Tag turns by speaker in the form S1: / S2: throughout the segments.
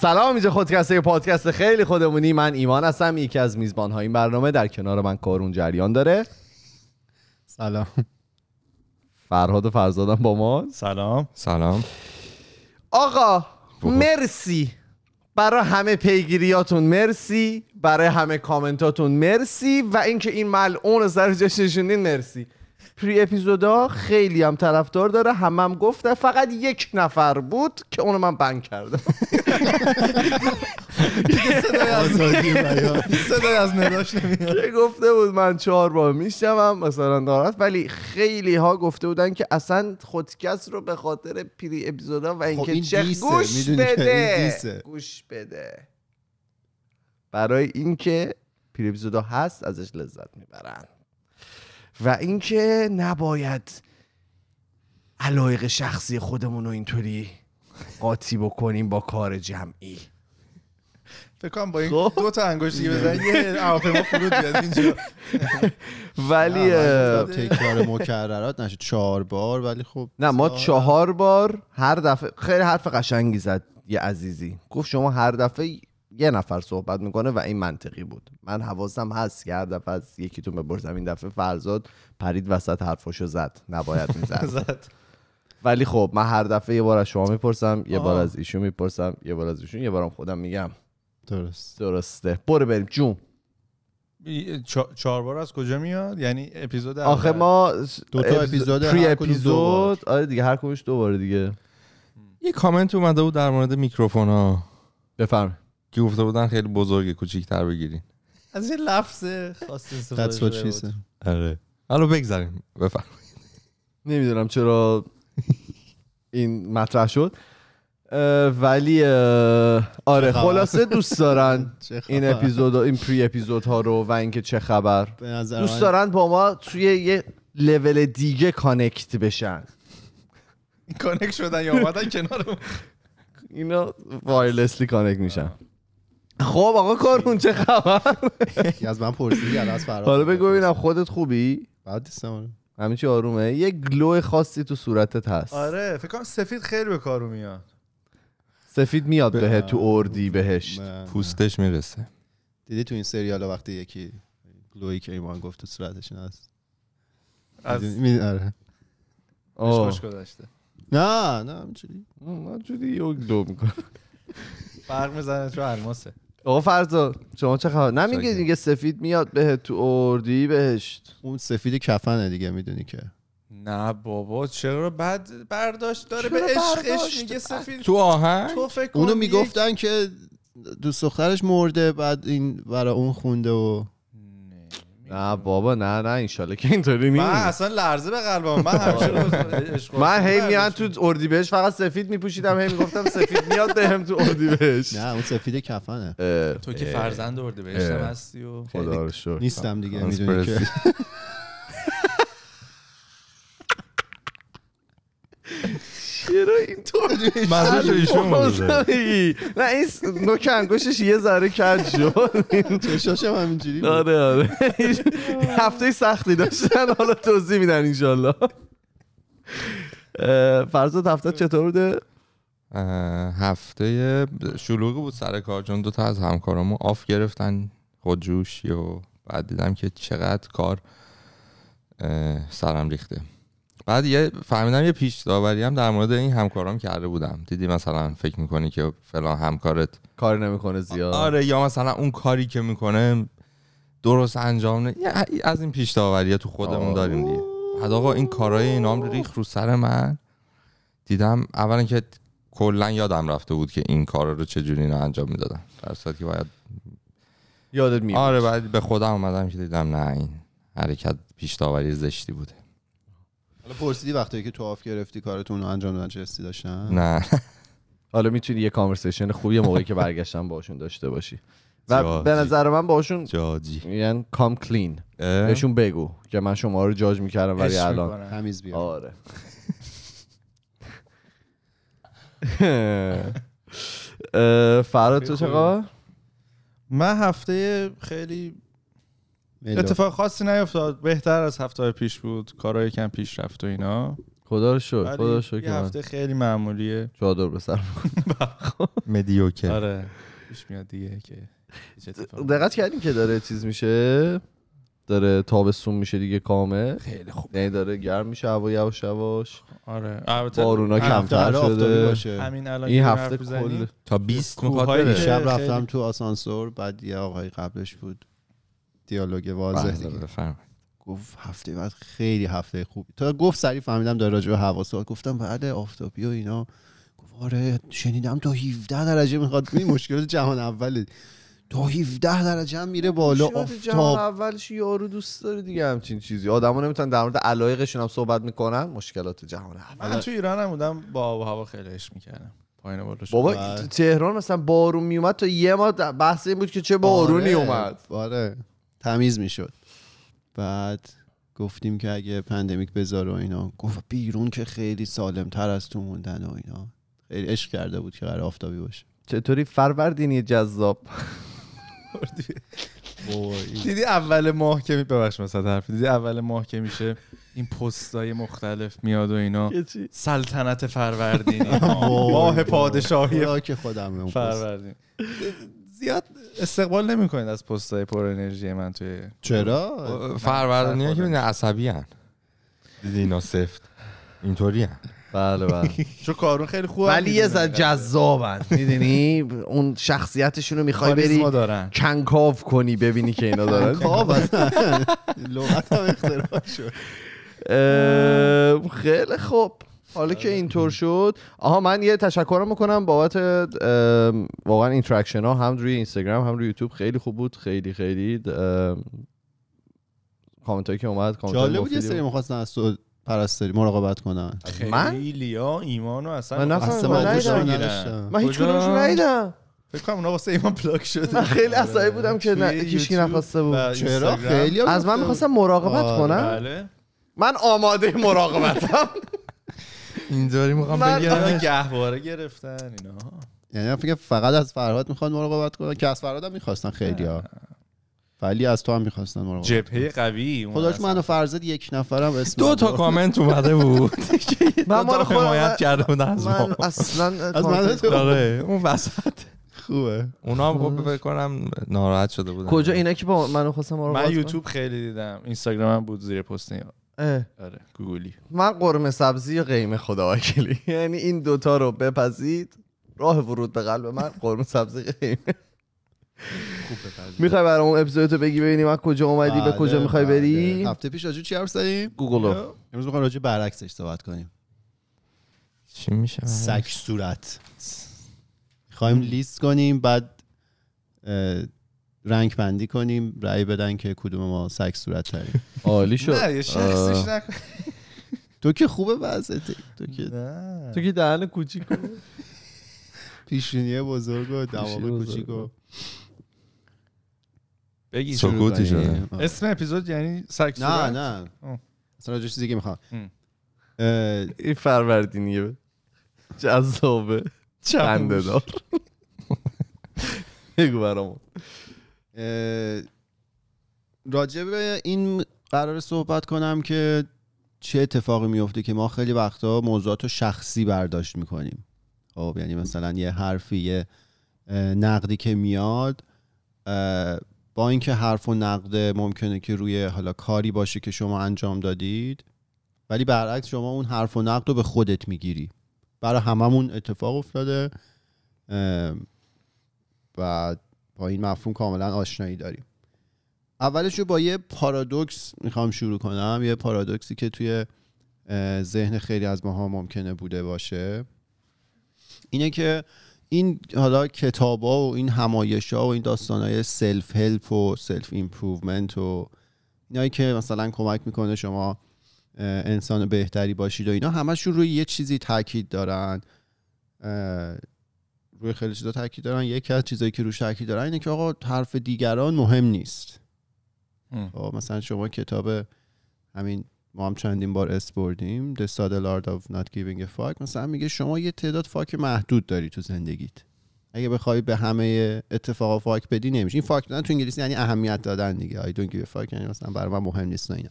S1: سلام اینجا خودکسته پادکست خیلی خودمونی. من ایمان هستم یکی از میزبان های این برنامه در کنار من کارون جریان داره.
S2: سلام.
S1: فرهاد و فرزادم با ما.
S3: سلام.
S4: سلام.
S1: آقا مرسی. برای همه پیگیریاتون مرسی. برای همه کامنتاتون مرسی. و اینکه این ملعون سر جاش نشوندین مرسی. پری اپیزودا خیلی هم طرفدار داره. همم هم گفته فقط یک نفر بود که اونو من بند کردم.
S2: صدای از صدای از نداش نمیاد.
S1: که گفته بود من چهار بار میشنوم مثلا ناراحت. ولی خیلی ها گفته بودن که اصلا خودکست رو به خاطر پری اپیزودا و اینکه
S2: این
S1: چه گوش بده. گوش بده. برای اینکه پری اپیزودا هست ازش لذت می‌برن. و اینکه نباید علایق شخصی خودمون رو اینطوری قاطی بکنیم با کار جمعی.
S3: فکر کنم با این
S1: خب.
S3: دو تا انگشت دیگه بزنی یه هواپیما فرود بیاد اینجا.
S1: ولی
S2: تکرار مکررات نشد چهار بار ولی خب
S1: نه ما چهار بار هر دفعه خیلی حرف قشنگی زد یه عزیزی. گفت شما هر دفعه یه نفر صحبت می‌کنه و این منطقی بود. من حواسم هست که هر دفعه از یکیتون بپرسم این دفعه فرزاد پرید وسط حرفاشو زد. نباید می‌زد.
S3: زد.
S1: ولی خب من هر دفعه یه بار از شما می‌پرسم یه بار. از ایشون می‌پرسم یه بار از ایشون یه بارم خودم میگم.
S2: درست.
S1: درسته. برو بریم. جون.
S3: چهار بار از کجا میاد؟ یعنی اپیزود
S1: آخه. ما
S2: دو تا اپیزود،
S1: پری. اپیزود آره دیگه هر کدومش دو بار دیگه.
S4: یه کامنت اومده بود در مورد میکروفون ها
S1: بفرم
S4: که گفته بودن خیلی بزرگه کوچیک‌تر بگیرین.
S3: از یه لفظ خاص استفاده
S2: That's what
S3: شده
S2: she
S3: بود.
S2: said.
S4: آره. حالا بگذاریم بفرم
S1: نمی‌دونم چرا این مطرح شد. اه، ولی اه، آره
S2: خبر؟
S1: خلاصه دوست دارن
S2: چه
S1: این؟ اپیزود این پری اپیزود ها رو و اینکه چه خبر.
S2: به نظر
S1: دوست
S2: من
S1: دارن با ما توی یه لول دیگه کانکت بشن.
S3: کانکت شدن یا اومدن کنار
S1: اینا وایرلسلی کانکت میشن. خب آقا کارون چه خبر؟
S2: یکی از من پرسیدی الان از فراد.
S1: حالا بگو ببینم خودت خوبی؟
S2: بعد نیستم
S1: همه چی آرومه؟ یه گلو خاصی تو صورتت هست.
S3: آره فکر کنم سفید خیلی به کارو میاد.
S1: سفید میاد
S2: به-
S1: بهت تو اردی بهشت.
S2: من-
S4: پوستش می‌رسه.
S2: دیدی تو این سریال وقتی یکی گلویی که ایمان گفت تو صورتش هست؟
S3: از
S2: آره.
S3: مشکش گذشته.
S2: نه نه همینجوری.
S1: من جوری یه گلو می‌کنم.
S3: فرق می‌زنه تو الماسه.
S1: آقا فرزا شما چه خبر؟ نمیگه. دیگه سفید میاد بهت تو اردی بهشت.
S2: اون سفید کفنه دیگه می‌دونی که.
S3: نه بابا چرا بد برداشت داره؟ به عشقش میگه سفید.
S4: تو آهنگ؟
S3: تو فکر
S2: اونو
S3: یک-
S2: می‌گفتن که دوست دخترش مرده بعد این برای اون خونده و
S1: نه بابا نه نه انشالله که اینطوری
S3: من
S1: نیست.
S3: اصلا لرزه به قلبم. من همیشه عشق و
S1: من هی میان. تو اردی بهش فقط سفید میپوشیدم هی می‌گفتم سفید میاد بهم تو اردی بهش
S2: نه اون سفید کفنه.
S3: تو که فرزند
S1: اه.
S3: هستی و
S1: خدا رو شکر.
S2: نیستم دیگه می‌دونی که.
S1: چرا اینطور
S4: رو ایشون.
S1: نه این نوک انگشتش یه ذره کج شد
S2: چشاشم همینجوری.
S1: آره آره هفته سختی داشتن حالا توضیح میدن انشالله فرزاد هفته چطور بوده؟
S4: هفته شلوغی بود سر کار چون دو تا از همکارامو آف گرفتن خودجوشی و بعد دیدم که چقدر کار سرم ریخته بعد یه فهمیدم یه پیش داوری هم در مورد این همکارام کرده بودم. دیدی مثلا فکر می‌کنی که فلان همکارت
S1: کار نمی‌کنه زیاد.
S4: آره یا مثلا اون کاری که می‌کنه درست انجام نه از این پیش داوری تو خودمون. داریم دیگه. بعد آقا این کارهای اینام ریخت رو سر من. دیدم اولا که کلا یادم رفته بود که این کارا رو چجوری اینا انجام می‌دادم در صورتی که باید
S1: یادت میاد
S4: آره بعد به خودم اومدم که دیدم نه این حرکت پیش داوری زشتی بوده.
S2: حالا پرسیدی وقتی که تو off گرفتی کارتون رو انجام دادن چه حسی داشتن؟
S4: نه.
S1: حالا می‌تونی یه conversation خوبی یه موقعی که برگشتم باشون داشته باشی. و. به نظر من باشون
S4: جاجی
S1: میگن کام کلین؟ بهشون بگو که من شما رو جاج می‌کردم ولی الان.
S2: تمیز بیا
S1: آره. فراد تو چقدر؟
S3: من هفته خیلی
S2: ملا.
S3: اتفاق خاصی نیفتاد. بهتر از هفته پیش بود. کارهای کم پیش رفت و اینا.
S1: خدا رو شکر خدا رو شکر.
S3: هفته خیلی معمولیه.
S1: چادر به سر.
S4: مدیوکر.
S3: آره. پیش میاد دیگه که
S1: دقت کردین که داره چیز میشه؟ داره تابستون میشه دیگه کامل
S3: خیلی خوب.
S1: یعنی داره گرم میشه هوا یواش یواش.
S3: آره. البته
S1: بارونا کمتر شده.
S2: باشه.
S3: همین الان
S1: این هفته کل
S4: تا 20 می‌خواد
S3: کوه‌هایی
S4: بره.
S3: که-
S2: شب رفتم تو آسانسور بعد یه آقای قبلش بود. دیالوگ واضح
S4: بله،.
S2: گفت هفته بعد خیلی هفته خوبی. تا گفت سریع فهمیدم داره راجع به هوا صحبت گفتم بعد آفتابی و اینا. گفت آره شنیدم تا 17 درجه می‌خواد. این مشکلات جهان اوله. تا 17 درجه هم میره بالا.
S1: جهان
S2: آفتاب.
S1: اولش یارو دوست داره دیگه همچین چیزی. آدما نمی‌تونن در مورد علایقشون هم صحبت می‌کنن. مشکلات جهان اول
S3: من تو ایران هم بودم با آب و هوا خیلی عشق می‌کردم. پایین بالا شد.
S1: بابا
S2: بله.
S1: تهران مثلا بارون میومد تا یه ما بحث این بود که چه بارونی
S2: آره،
S1: اومد.
S2: آره. تمیز می‌شد. بعد گفتیم که اگه پندمیک بذاره و اینا گفت بیرون که خیلی سالم تر از تو موندن و اینا. خیلی عشق کرده بود که قرار آفتابی باشه.
S1: چطوری؟ فروردینی جذاب.
S3: دیدی اول ماه که ببخش مثلا حرف دیدی اول ماه که میشه این پستای مختلف میاد و اینا؟ سلطنت فروردینی. ماه پادشاهی
S2: که خودم.
S3: فروردین. زیاد استقبال نمی‌کنید از پستای پر انرژی من توی
S2: چرا؟
S4: فروردنی ها که عصبی هن. دیدی اینا سفت. اینطوری هن.
S1: بله بله.
S3: چون کارون خیلی خوبه
S1: ولی یه ذره جذابن می‌دونی؟ اون شخصیتشون رو می‌خوای بری کنکاو کنی ببینی که اینا دارن.
S2: خواب لغت هم اختراع شد.
S1: خیلی خوب. حالا که اینطور شد آها من یه تشکر می‌کنم بابت واقعا اینتراکشن ها هم روی اینستاگرام هم روی یوتیوب. خیلی خوب بود خیلی خیلی کامنت که اومد کامنت
S2: جالب بود یه سری می‌خواستن از تو پرستاری مراقبت کنن.
S1: من؟
S3: خیلی ها ایمان و اصلا
S1: من.
S2: اصلا
S1: من
S2: من
S1: هیچ؟ کدومشون ندیدم.
S3: فکر کنم اونا واسه ایمان پلاک شده.
S1: من خیلی عصبی بودم که هیچکی نخواسته بود.
S2: چرا. خیلی
S1: از من می‌خواستم مراقبت
S2: آره،
S1: کنم
S3: بله.
S1: من آماده مراقبتم.
S4: اینطوری می‌خوام بگیرم
S3: گهواره گرفتن اینا.
S2: یعنی من فکر فقط از فرهاد می‌خوان مراقبت کنن. که از فرهاد هم می‌خواستن خیلی ها. ولی از تو هم می‌خواستن مراقبت
S3: جبهه قوی
S2: خداش
S3: اصلا.
S2: من و فرزاد یک نفرم اسم
S4: دو تا. کامنت اومده بود.
S1: من مال خودم-
S4: حمایت کرده بود از
S1: من
S4: ما
S1: اصلا
S2: از من
S4: آره اون وسط.
S2: خوبه.
S4: اونا هم خب فکر کنم ناراحت شده بودن.
S1: کجا اینا که با من خواستم مراقبت
S3: من؟ یوتیوب خیلی دیدم. اینستاگرام هم بود زیر پست.
S1: اه.
S3: آره گوگلی
S1: من قرمه سبزی و قیمه خدا وکیلی. یعنی این دوتا رو بپزید راه ورود به قلب من قرمه سبزی قیمه. می‌خوای برامون اپیزودتو بگی ببینیم از کجا اومدی به
S2: بله،
S1: کجا می‌خوای
S2: بله.
S1: بری؟
S2: هفته پیش راجع چی حرف زدیم؟
S1: گوگل رو
S2: امروز می‌خوایم راجع برعکسش صحبت کنیم.
S4: چی میشه
S2: سگ صورت. می‌خوایم لیست کنیم بعد رنگ بندی کنیم رأی بدن که کدوم ما سگ صورت تریم
S1: عالی شد
S3: نه یه شخصیش. نکن
S2: تو که خوبه وضعیت تو که
S3: نه
S1: تو که دهن کوچیک
S2: پیشونی بزرگ و دماغ. کوچیک و
S3: بگی
S4: سکوتی. شده.
S3: اسم اپیزود یعنی سگ
S2: نه
S3: صورت؟
S2: نه
S3: آه.
S2: اصلا چیزی که می‌خوام
S3: ام.
S1: این فروردینیه جذابه خنده دار بگو برامون
S2: راجع به این قرار صحبت کنم که چه اتفاقی میفته که ما خیلی وقتا موضوعات رو شخصی برداشت می‌کنیم. خب یعنی مثلا یه حرفی یه نقدی که میاد با اینکه حرف و نقد ممکنه که روی حالا کاری باشه که شما انجام دادید ولی برعکس شما اون حرف و نقد رو به خودت می‌گیری. برای هممون اتفاق افتاده. و با این مفهوم کاملا آشنایی داریم. اولش رو با یه پارادوکس می‌خوام شروع کنم. یه پارادوکسی که توی ذهن خیلی از ماها ممکنه بوده باشه. اینه که این حالا کتابا و این همایش ها و این داستان های self help و self improvement و اینایی که مثلا کمک می‌کنه شما انسان بهتری باشید و اینا همشون روی یه چیزی تاکید دارن. روی خیلی چیزا تاکید دارن. یکی از چیزایی که روش تاکید دارن اینه که آقا حرف دیگران مهم نیست. خب مثلا شما کتاب همین ما هم چندین بار اسم بردیم The Subtle Art of Not Giving a Fuck. مثلا میگه شما یه تعداد fuck محدود داری تو زندگیت. اگه بخوای به همه اتفاقا fuck بدی نمیشه. این fuck دادن تو انگلیسی یعنی اهمیت دادن دیگه. I don't give a fuck یعنی مثلا برای من مهم نیست اینا.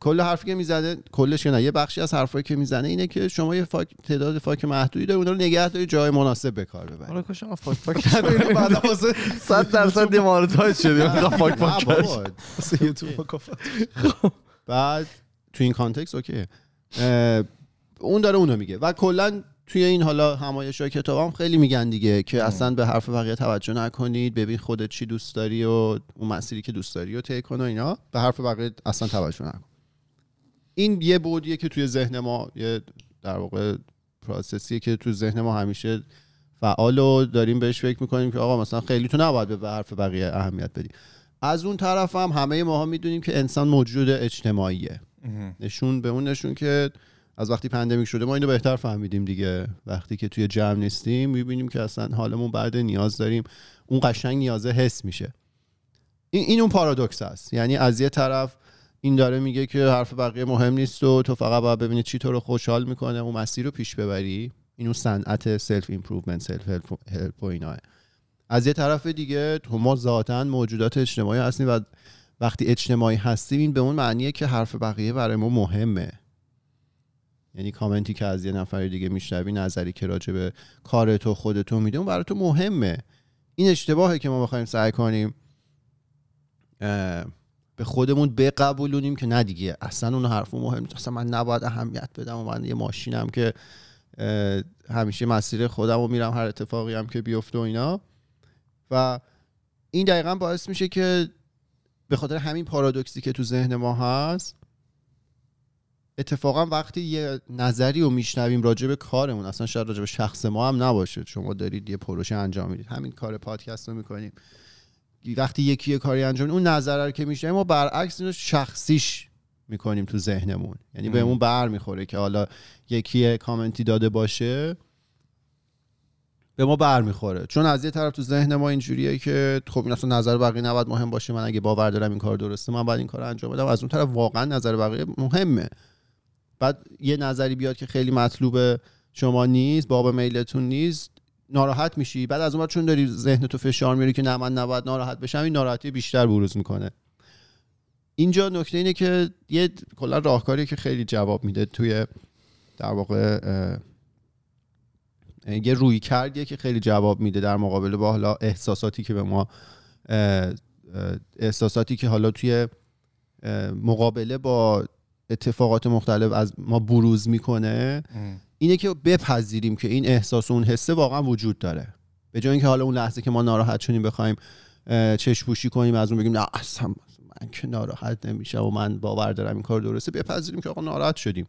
S2: کل حرفی که می‌زنه کلش نه یه بخشی از حرفایی که می‌زنه اینه که شما یه fuck تعداد fuck محدودی داری اون رو نگه داری جای مناسب به کار ببری.
S1: حالا کاش fuck fuck نداری بعد واسه 100 درصد demonetize شدی fuck fuck
S2: بعد تو این context okay. اون داره اونو میگه. و کلا توی این حالا همایش های کتاب هم خیلی میگن دیگه که اصلا به حرف بقیه توجه نکنید. ببین خودت چی دوست داری و اون مسیری که دوست داری و طی کن و اینا. به حرف بقیه اصلا توجه نکن. این یه بودیه که توی ذهن ما یه در واقع process یه که توی ذهن ما همیشه فعاله و داریم بهش فکر می‌کنیم که آقا مثلا خیلی تو نباید به حرف بقیه اهمیت بدیم از اون طرف هم همه ماها می‌دونیم که انسان موجود اجتماعیه. نشون به اون نشون که از وقتی pandemic شده ما اینو بهتر فهمیدیم دیگه. وقتی که توی جمع نیستیم می‌بینیم که اصلا حالمون بده نیاز داریم. اون قشنگ نیازه حس میشه. این, این اون پارادوکس است. یعنی از یه طرف این داره میگه که حرف بقیه مهم نیست و تو فقط باید ببینی چی تو رو خوشحال می‌کنه اون مسیر رو پیش ببری. این اون صنعت self improvement self هلپ و اینا از یه طرف دیگه تو ما ذاتا موجودات اجتماعی هستیم و وقتی اجتماعی هستیم این به اون معنیه که حرف بقیه برای ما مهمه. یعنی کامنتی که از یه نفر دیگه میشنوی نظری که راجع به کار تو خودتو میده اون برای تو مهمه. این اشتباهه که ما بخوایم سعی کنیم به خودمون بقبولونیم که نه دیگه اصلا اون حرف مهم نیست. اصلا من نباید اهمیت بدم و من یه ماشینم که همیشه مسیر خودم رو میرم هر اتفاقی هم که بیفته و اینا. و این دقیقا باعث میشه که به خاطر همین پارادوکسی که تو ذهن ما هست اتفاقا وقتی یه نظری رو میشنویم راجع به کارمون اصلا شاید راجع به شخص ما هم نباشه. شما دارید یه پروژه انجام می‌دید. همین کار پادکست رو می‌کنیم. وقتی یکی یه کاری انجام اون نظر رو که میشنویم ما برعکس اینو شخصیش می‌کنیم تو ذهنمون. یعنی بهمون بر می‌خوره که حالا یکی کامنتی داده باشه به ما بر می‌خوره. چون از یه طرف تو ذهن ما اینجوریه که خب این اصلا نظر بقیه نباید مهم باشه. من اگه باور دارم این کار درسته من باید این کار انجام بدم. از اون طرف واقعا نظر بقیه مهمه. بعد یه نظری بیاد که خیلی مطلوب شما نیست باب میلتون نیست ناراحت میشی. بعد از اون چون داری ذهن تو فشار میاری که نه من نباید ناراحت بشم این ناراحتی بیشتر بروز می‌کنه. اینجا نکته اینه که یه کلا راهکاری که خیلی جواب میده توی در واقع یه روی کردیه که خیلی جواب میده در مقابل با حالا احساساتی که به ما احساساتی که حالا توی مقابله با اتفاقات مختلف از ما بروز می‌کنه. اینه که بپذیریم که این احساس و اون حسه واقعا وجود داره. به جای اینکه حالا اون لحظه که ما ناراحت شدیم بخوایم چشپوشی کنیم از اون بگیم نه اصلا من که ناراحت نمیشه و من باور دارم این کار درسته بپذیریم که آقا ناراحت شدیم.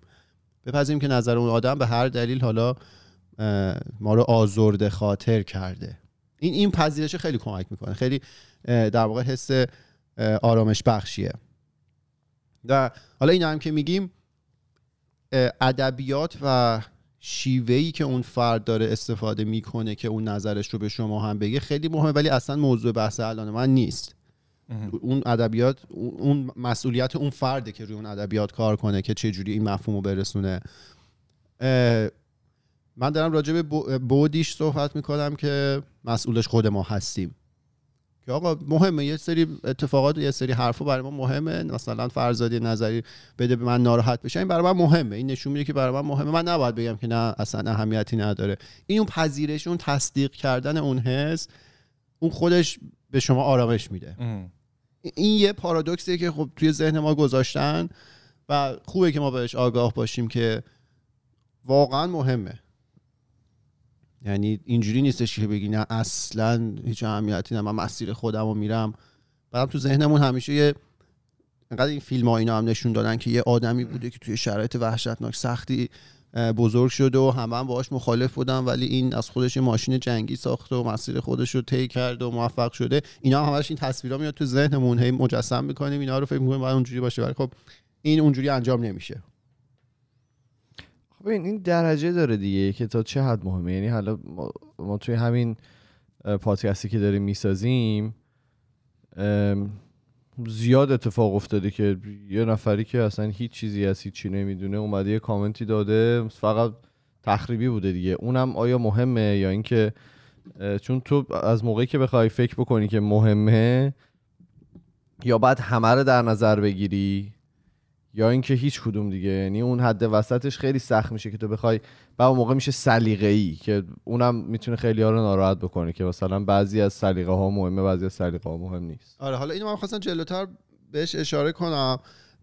S2: بپذیریم که نظر اون آدم به هر دلیل حالا ما رو آزرده خاطر کرده. این این پذیرش خیلی کمک می‌کنه. خیلی در واقع حس آرامش بخشیه. و حالا این هم که میگیم ادبیات و شیوهی که اون فرد داره استفاده می‌کنه که اون نظرش رو به شما هم بگه خیلی مهمه ولی اصلا موضوع بحث الان من نیست. اون ادبیات اون مسئولیت اون فرده که روی اون ادبیات کار کنه که چه جوری این مفهوم رو برسونه من دارم راجع به بودیش صحبت می‌کنم که مسئولش خود ما هستیم. که آقا مهمه یه سری اتفاقات و یه سری حرفا برای ما مهمه. مثلا فرزادی نظری بده به من ناراحت بشه این برای من مهمه. این نشون میده که برای من مهمه. من نباید بگم که نه اصلا اهمیتی نداره. این اون پذیرش اون تصدیق کردن اون حس اون خودش به شما آرامش میده. این یه پارادوکسیه که خب توی ذهن ما گذاشتن و خوبه که ما بهش آگاه باشیم که واقعا مهمه. یعنی اینجوری نیستش که بگی نه اصلا هیچ اهمیتی نه من مسیر خودم رو میرم. بعدم تو ذهنمون همیشه یه انقدر این فیلم ها اینا هم نشون دادن که یه آدمی بوده که توی شرایط وحشتناک سختی بزرگ شده و همه هم باهاش مخالف بودن ولی این از خودش ماشین جنگی ساخته و مسیر خودش رو طی کرده و موفق شده. اینا همش این تصویرها میاد تو ذهنمون هی مجسم می‌کنیم اینا رو فکر می‌کنیم باید اونجوری باشه. ولی خب این اونجوری انجام نمیشه.
S1: خب این درجه داره دیگه که تا چه حد مهمه. یعنی حالا ما, توی همین پادکستی که داریم می‌سازیم زیاد اتفاق افتاده که یه نفری که اصلا هیچ چیزی از هیچی نمی‌دونه اومده یه کامنتی داده فقط تخریبی بوده دیگه. اونم آیا مهمه یا اینکه چون تو از موقعی که بخوای فکر بکنی که مهمه یا بعد همه رو در نظر بگیری یا اینکه هیچ کدوم دیگه. یعنی اون حد وسطش خیلی سخت میشه که تو بخوای و اون موقع میشه سلیقه‌ای که اونم می‌تونه خیلی ها رو ناراحت بکنه که مثلا بعضی از سلیقه ها مهمه بعضی از سلیقه ها مهم نیست.
S2: آره حالا اینو من خواستم جلوتر بهش اشاره کنم.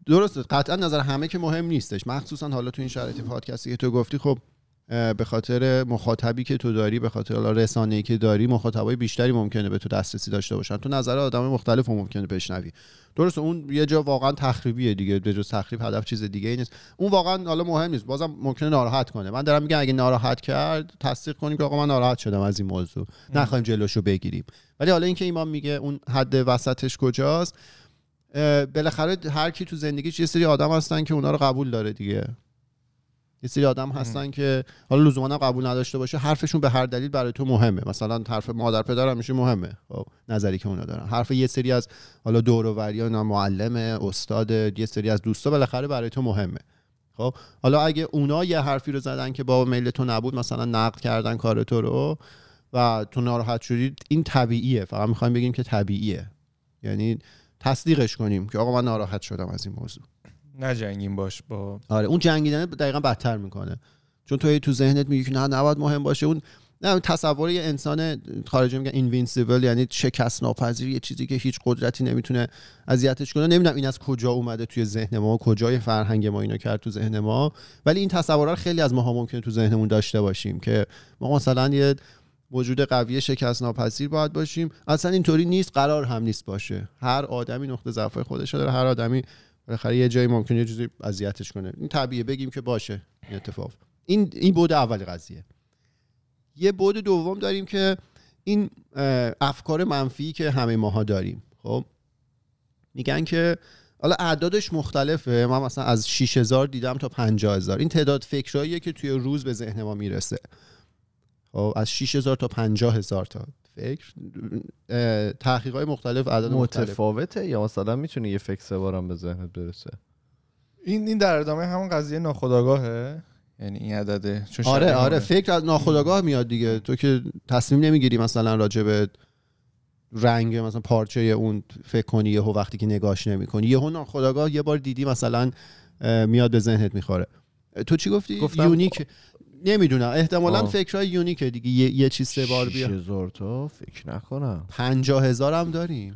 S2: درسته قطعا نظر همه که مهم نیستش. مخصوصا حالا تو این شرایط پادکستی که تو گفتی خب به خاطر مخاطبی که تو داری به خاطر رسانه‌ای که داری مخاطبای بیشتری ممکنه به تو دسترسی داشته باشن. تو نظر آدم مختلف ممکنه بشنوی. درسته اون یه جا واقعا تخریبیه دیگه به جز تخریب هدف چیز دیگه ای نیست. اون واقعا حالا مهم نیست بازم ممکنه ناراحت کنه. من دارم میگم اگه ناراحت کرد تصدیق کنیم که آقا من ناراحت شدم از این موضوع. نخوایم جلوشو بگیریم. ولی حالا اینکه ایمان میگه اون حد وسطش کجاست بالاخره هر کی تو زندگیش یه سری آدم هستن که اونا رو قبول داره دیگه. یه سری آدم هستن که حالا لزوما قبول نداشته باشه حرفشون به هر دلیل برای تو مهمه. مثلا حرف مادر پدر میشه مهمه. خب نظری که اونا دارن. حرف یه سری از حالا دور و معلم استاد یه سری از دوستا بالاخره برای تو مهمه. خب حالا اگه اونا یه حرفی رو زدن که با میل تو نبود مثلا نقد کردن کار تو رو و تو ناراحت شدی این طبیعیه. فقط می‌خوایم بگیم که طبیعیه. یعنی تصدیقش کنیم که آقا من ناراحت شدم از این موضوع.
S3: نجنگیم باش با
S2: آره اون جنگیدن دقیقا بدتر می‌کنه. چون تو تو ذهنت میگی که نه نباید مهم باشه. اون نه تصور یه انسان خارجی میگن invincible یعنی شکست ناپذیر یه چیزی که هیچ قدرتی نمی‌تونه اذیتش کنه. نمی‌دونم این از کجا اومده توی ذهن ما کجای فرهنگ ما اینو کرد تو ذهن ما. ولی این تصورات خیلی از ماها ممکنه تو ذهنمون داشته باشیم که ما مثلا یه وجود قوی شکست ناپذیر باید باشیم. اصلا اینطوری نیست قرار هم نیست باشه. هر آدمی نقطه ضعف خودش داره هر آدمی بالاخره یه جایی ممکنه یه چیزی اذیتش کنه. این طبیعیه بگیم که باشه این اتفاق. این این بود اول قضیه. یه بود دوم داریم که این افکار منفی که همه ماها داریم خب؟ میگن که حالا اعدادش مختلفه. من مثلا از 6000 دیدم تا 50000 این تعداد فکراییه که توی روز به ذهن ما می‌رسه. از 6000 تا 50000 تا. فکر تحقیق های مختلف عدد
S1: متفاوته یا مثلا می‌تونه یه فکر سه بارم به ذهنت برسه؟
S3: این این در ادامه همون قضیه ناخودآگاهه. یعنی این عدده
S2: چون آره آره. فکر از ناخودآگاه میاد دیگه. تو که تصمیم نمی‌گیری مثلا راجع به رنگ مثلا پارچه اون فکر کنی یهو وقتی که نگاش نمی‌کنی. یهو ناخودآگاه یه بار دیدی مثلا میاد به ذهنت می‌خوره. تو چی گفتی؟
S1: گفتم
S2: یونیک. نمی‌دونم. احتمالا فکرهای یونیکه دیگه. یه, یه چیز سه بار بیا
S1: هزار تا؟ فکر نکنم.
S2: پنجاه هزار هم داریم.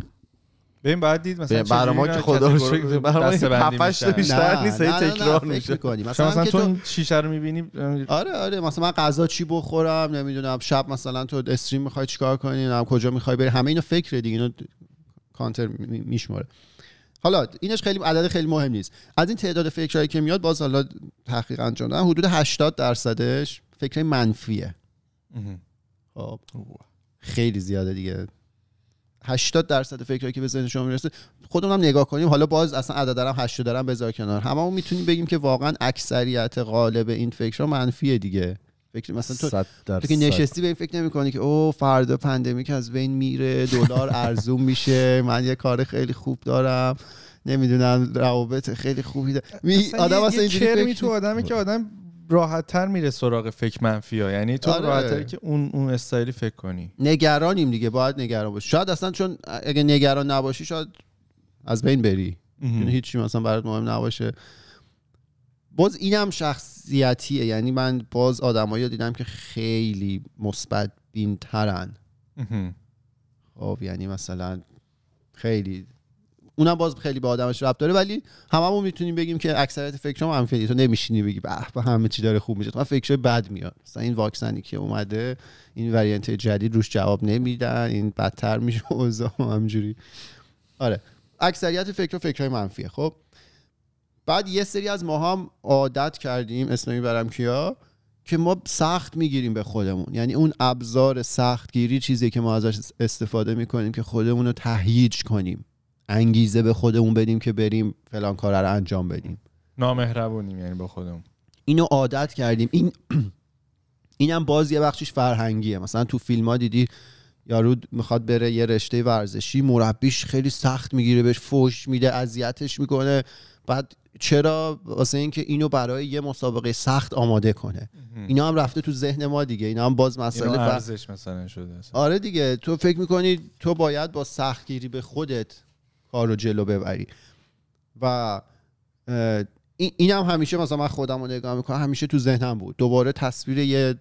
S3: ببین بعد دید مثلا
S1: برای ما که خدا رو شکر برای ما 7 بیشتر نیست هی تکرار میشه.
S3: مثلا, مثلا تو شیشه رو می‌بینی؟
S2: آره آره. مثلا من غذا چی بخورم؟ نمی‌دونم. شب مثلا تو استریم می‌خوای چیکار کنی؟ نمی‌دونم کجا می‌خوای بری؟ همه اینو فکر دیگه. اینو کانتر میشماره. حالا اینش خیلی عدد خیلی مهم نیست. از این تعداد فکرهایی که میاد باز حالا تحقیق انجام دادن حدود 80 درصدش فکر منفیه. خب. خیلی زیاده دیگه. 80 درصد فکرایی که به ذهن شما می‌رسه خودمون هم نگاه کنیم. حالا باز اصلا عدد دارم 80 دارم بذار کنار. هممون می‌تونیم بگیم که واقعا اکثریت غالب این فکرها منفیه دیگه. فکر مثلا تو تو که نشستی به این فکر نمی‌کنی که او فردا پندمیک از بین میره دلار ارزون میشه من یه کار خیلی خوب دارم نمی‌دونم روابط خیلی خوبی دارم.
S3: می آدم اصلا اینجوری تو آدمی که آدم راحت تر میره سراغ فکر منفی ها یعنی تو آره. راحت که اون اون استایلی فکر کنی.
S2: نگرانیم دیگه باید نگران باشی. شاید اصلا چون اگه نگران نباشی شاید از بین بری. هیچی مثلا برات مهم نباشه. باز اینم شخصیتیه. یعنی من باز آدمایی دیدم که خیلی مثبت بین ترن خب یعنی مثلا خیلی اونم باز خیلی به آدمش ربط داره ولی هممون می‌تونیم بگیم که اکثریت فکرام هم تو نمیشینی بگی به همه چی داره خوب میشه. من فکر بد میاد. مثلا این واکسنی که اومده این وریانت جدید روش جواب نمیدن این بدتر میشه اوضاع همجوری آره. اکثریت فکر فکرای منفیه. خب بعد یه سری از ما هم عادت کردیم اسم برم کیا که ما سخت می‌گیریم به خودمون. یعنی اون ابزار سختگیری چیزی که ما ازش استفاده می‌کنیم که خودمون رو تهییج کنیم. انگیزه به خودمون بدیم که بریم فلان کار رو انجام بدیم.
S3: نامهربونیم یعنی با خودمون.
S2: اینو عادت کردیم. این اینم باز یه بخشش فرهنگیه. مثلا تو فیلم ها دیدی یارو می‌خواد بره یه رشته ورزشی مربیش خیلی سخت می‌گیره بهش فوش میده اذیتش می‌کنه. بعد چرا واسه اینکه اینو برای یه مسابقه سخت آماده کنه؟ اینا هم رفته تو ذهن ما دیگه. اینا هم باز مسئله
S3: ارزش مثلا شده
S2: آره دیگه. تو فکر می‌کنی تو باید با سختگیری به خودت کار رو جلو ببری. و این هم همیشه مثلا من خودم رو نگاه می‌کنم. همیشه تو ذهنم بود. دوباره تصویر یه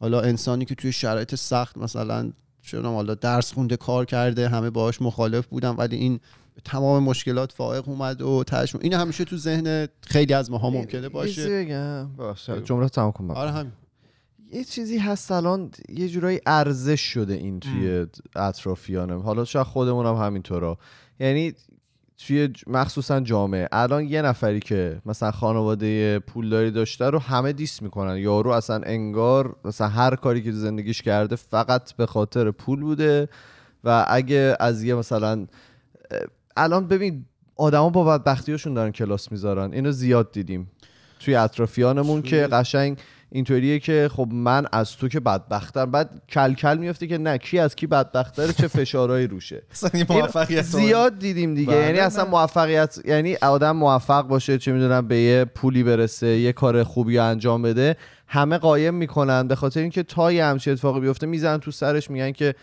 S2: حالا انسانی که توی شرایط سخت مثلا چون حالا درس خونده کار کرده همه باهاش مخالف بودن ولی این تمام مشکلات فائق اومد و تشم این همیشه تو ذهن خیلی از ماها ممکنه باشه.
S1: بگم باشه. جمله تمام کن
S2: آره همین.
S1: یه چیزی هست الان یه جورایی ارزش شده این توی اطرافیانم. حالا شاید خودمون هم همینطورا. یعنی توی مخصوصا جامعه. الان یه نفری که مثلا خانواده پولداری داشته رو همه دیس می‌کنن. یارو اصلا انگار مثلا هر کاری که زندگیش کرده فقط به خاطر پول بوده و اگه از یه مثلا الان ببین آدما با بدبختیاشون دارن کلاس می‌ذارن. اینو زیاد دیدیم. توی اطرافیانمون که قشنگ اینطوریه که خب من از تو که بدبختم. بعد کل کل میفته که نه کی از کی بدبختره چه فشارهایی روشه. زیاد دیدیم دیگه. یعنی اصلا موفقیت یعنی آدم موفق باشه چه می‌دونم به یه پولی برسه یه کار خوبی انجام بده همه قایم می‌کنن. به خاطر اینکه تا یه همچین اتفاقی بیفته می‌زنن تو سرش میگن که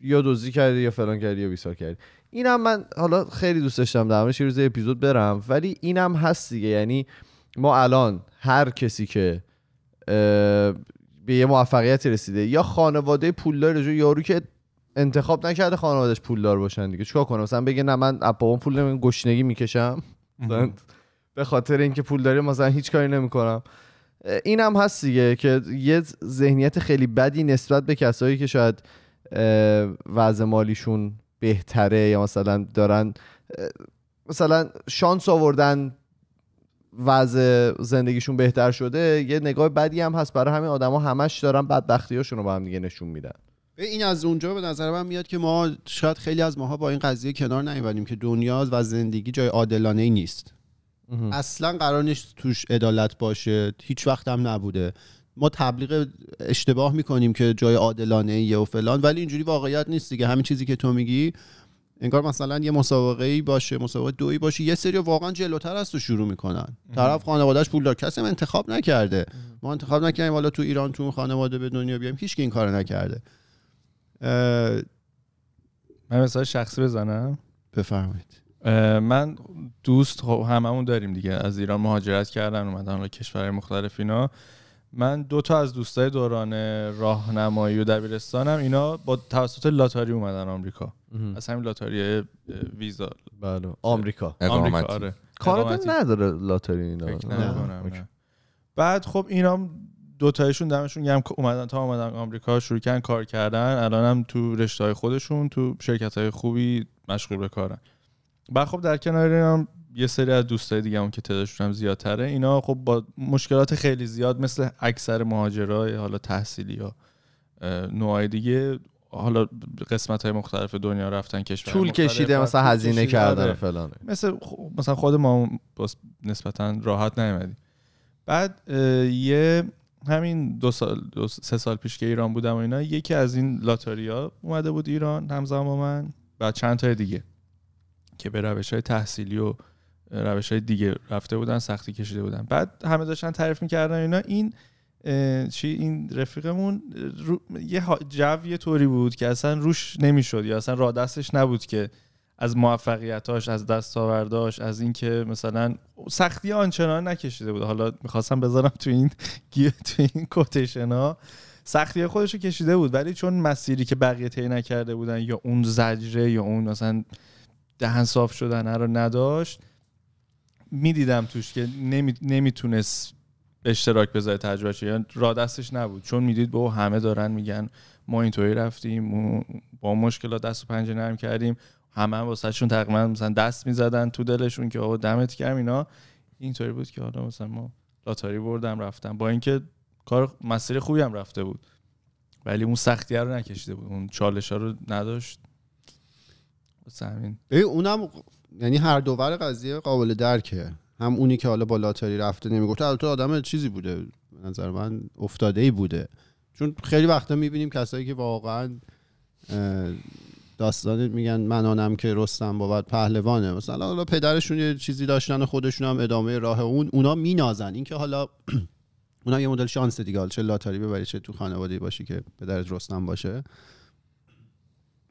S1: یا دزدی کردی یا فلان کردی یا بیسار کردی. اینم من حالا خیلی دوست داشتم در موردش روز اپیزود برم ولی اینم هست دیگه. یعنی ما الان هر کسی که به یه موفقیتی رسیده یا خانواده پولدار جو یارو که انتخاب نکرده خانوادهش پولدار باشن دیگه. چیکار کنه مثلا بگه نه من بابام پول نمی گشنگی می‌کشم. به خاطر اینکه پول داره مثلا هیچ کاری نمی‌کنم این هم هست دیگه که یه ذهنیت خیلی بدی نسبت به کسایی که شاید وضع مالیشون بهتره یا مثلا دارن مثلا شانس آوردن وضع زندگیشون بهتر شده یه نگاه بدی هم هست برای همین آدما همش دارن بدبختیاشون رو با هم دیگه نشون میدن.
S2: این از اونجا به نظر من میاد که ما شاید خیلی از ماها با این قضیه کنار نیومدیم که دنیا و زندگی جای عادلانه ای نیست اصلا قرار نیست توش عدالت باشه هیچ وقت هم نبوده. ما تبلیغ اشتباه می‌کنیم که جای عادلانه ای و فلان ولی اینجوری واقعیت نیست دیگه. همین چیزی که تو میگی انگار مثلا یه مسابقه ای باشه مسابقه دوی باشه یه سری واقعا جلوتر از تو شروع می‌کنن. طرف خانوادهش پولدار کسی انتخاب نکرده. ما انتخاب نکردیم حالا تو ایران تو خانواده به دنیا بیایم هیچ این کار نکرده.
S3: من مثلا شخصی بزنم.
S2: بفرمایید.
S3: من دوست خب هممون داریم دیگه. از ایران مهاجرت کردن اومدن به کشورهای مختلف اینا. من دو تا از دوستای دوران راهنمایی و دبیرستانم. اینا با توسط لاتاری اومدن آمریکا. از همین لاتاری ویزا.
S1: بله. آمریکا.
S3: آمریکا آره.
S1: کانادا نداره لاتاری اینا.
S3: بعد خب اینا دو تایشون دمشون گرم اومدن تا اومدن آمریکا شروع کردن کار کردن. الان هم تو رشته های خودشون تو شرکت های خوبی مشغول به کارن. بعد خب در کنار هم یه سری از دوستای دیگه هم که تعدادشون هم زیادتره. اینا خب با مشکلات خیلی زیاد مثل اکثر مهاجرای حالا تحصیلی یا نوعای دیگه حالا قسمت های مختلف دنیا رفتن کشور
S1: طول کشیده مثلا هزینه کردن آره. فلان.
S3: مثل مثلا خود ما نسبتا راحت نیومدیم. بعد یه همین دو سال دو سه سال پیش که ایران بودم و اینا یکی از این لاتاریا اومده بود ایران همزمان با من و چند تا دیگه که به روش های تحصیلی و روش های دیگه رفته بودن سختی کشیده بودن. بعد همه داشتن تعریف می‌کردن اینا. این چی؟ این رفیقمون یه جو یه طوری بود که اصلا روش نمی‌شد یا اصلا را دستش نبود که از موفقیتاش از دستاورداش از اینکه مثلا سختی آنچنان نکشیده بود. حالا می‌خواستم بذارم تو این تو این کوتیشن ها. سختی خودش رو کشیده بود ولی چون مسیری که بقیه طی نکرده بودن یا اون زجره یا اون مثلا دهن صاف شدن رو نداشت می‌دیدم توش که نمی... نمی‌تونست اشتراک بذاره تجربه یا یعنی را دستش نبود. چون می‌دید با همه دارن میگن ما اینطوری رفتیم با مشکلات دست و پنجه نرم کردیم. همه هم واسهشون تقریبا مثلا دست می‌زدن تو دلشون که آقا دمت کردم اینا. اینطوری بود که حالا مثلا ما لاتاری بردم رفتم. با اینکه کار مسیر خوبی هم رفته بود. ولی اون سختی رو نکشیده بود. اون چالش ها رو نداشت.
S2: همین. اونم یعنی هر دوور قضیه قابل درکه هم اونی که حالا با لاتاری رفته نمی‌گفت البته آدم چیزی بوده. نظر من افتاده ای بوده. چون خیلی وقتا می‌بینیم کسایی که واقعا داستان میگن منانم که رستم بود پهلوانه. مثلا حالا پدرشون یه چیزی داشتن خودشون هم ادامه راه اون اونا مینازن. اینکه حالا اونا یه مدل شانس دیگه چه لاتاری ببری چه تو خانواده باشی که پدرت رستم باشه.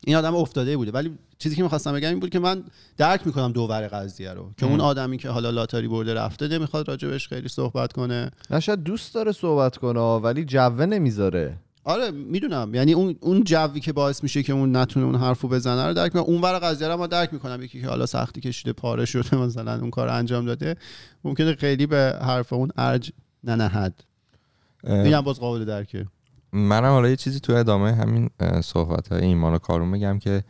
S2: این آدم افتاده بوده. ولی چیزی که می‌خواستم بگم این بود که من درک می‌کنم دوور قضیه رو. که اون آدمی که حالا لاتاری برده رفته نمی‌خواد راجبش خیلی صحبت کنه.
S1: نه شاید دوست داره صحبت کنه ولی جوه نمی‌ذاره.
S2: آره می‌دونم. یعنی اون اون جوی که باعث میشه که اون نتونه اون حرفو بزنه رو درک می‌کنم. اون ور قضیه رو ما درک می‌کنم. یکی که حالا سختی کشیده پاره شده مثلا اون کار انجام داده ممکنه خیلی به حرف اون ارج ننهد. اینم باز قابل درکه.
S4: منم حالا یه چیزی تو ادامه همین صحبت های ایمان و کارون بگم که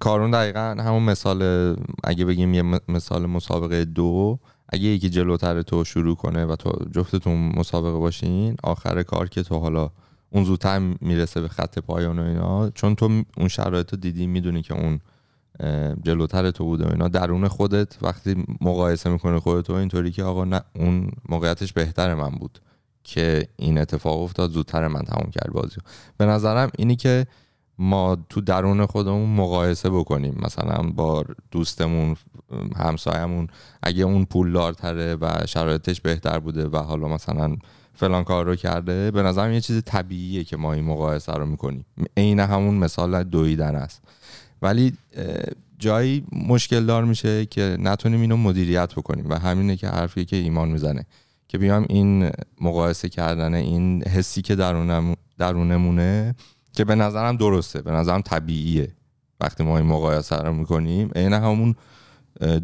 S4: کارون دقیقا همون مثال اگه بگیم یه مثال مسابقه دو اگه یکی جلوتر تو شروع کنه و تو جفتتون مسابقه باشین آخر کار که تو حالا اون زودتر می‌رسه به خط پایان و اینا چون تو اون شرایط رو دیدی می‌دونی که اون جلوتر تو بوده و اینا. درون خودت وقتی مقایسه می‌کنه خودت اینطوری که آقا نه اون موقعیتش بهتر من بود. که این اتفاق افتاد زودتر من تموم کرد بازی. به نظرم اینی که ما تو درون خودمون مقایسه بکنیم. مثلا با دوستمون همسایمون اگه اون پولدارتره و شرایطش بهتر بوده و حالا مثلا فلان کار رو کرده به نظرم یه چیز طبیعیه که ما این مقایسه رو می‌کنیم. عین همون مثال دویدن است. ولی جایی مشکل دار میشه که نتونیم اینو مدیریت بکنیم و همینه که حرفیه که ایمان می‌زنه. که بیام این مقایسه کردن این حسی که درونم درونمونه که به نظرم درسته به نظرم طبیعیه. وقتی ما این مقایسه رو می‌کنیم عین همون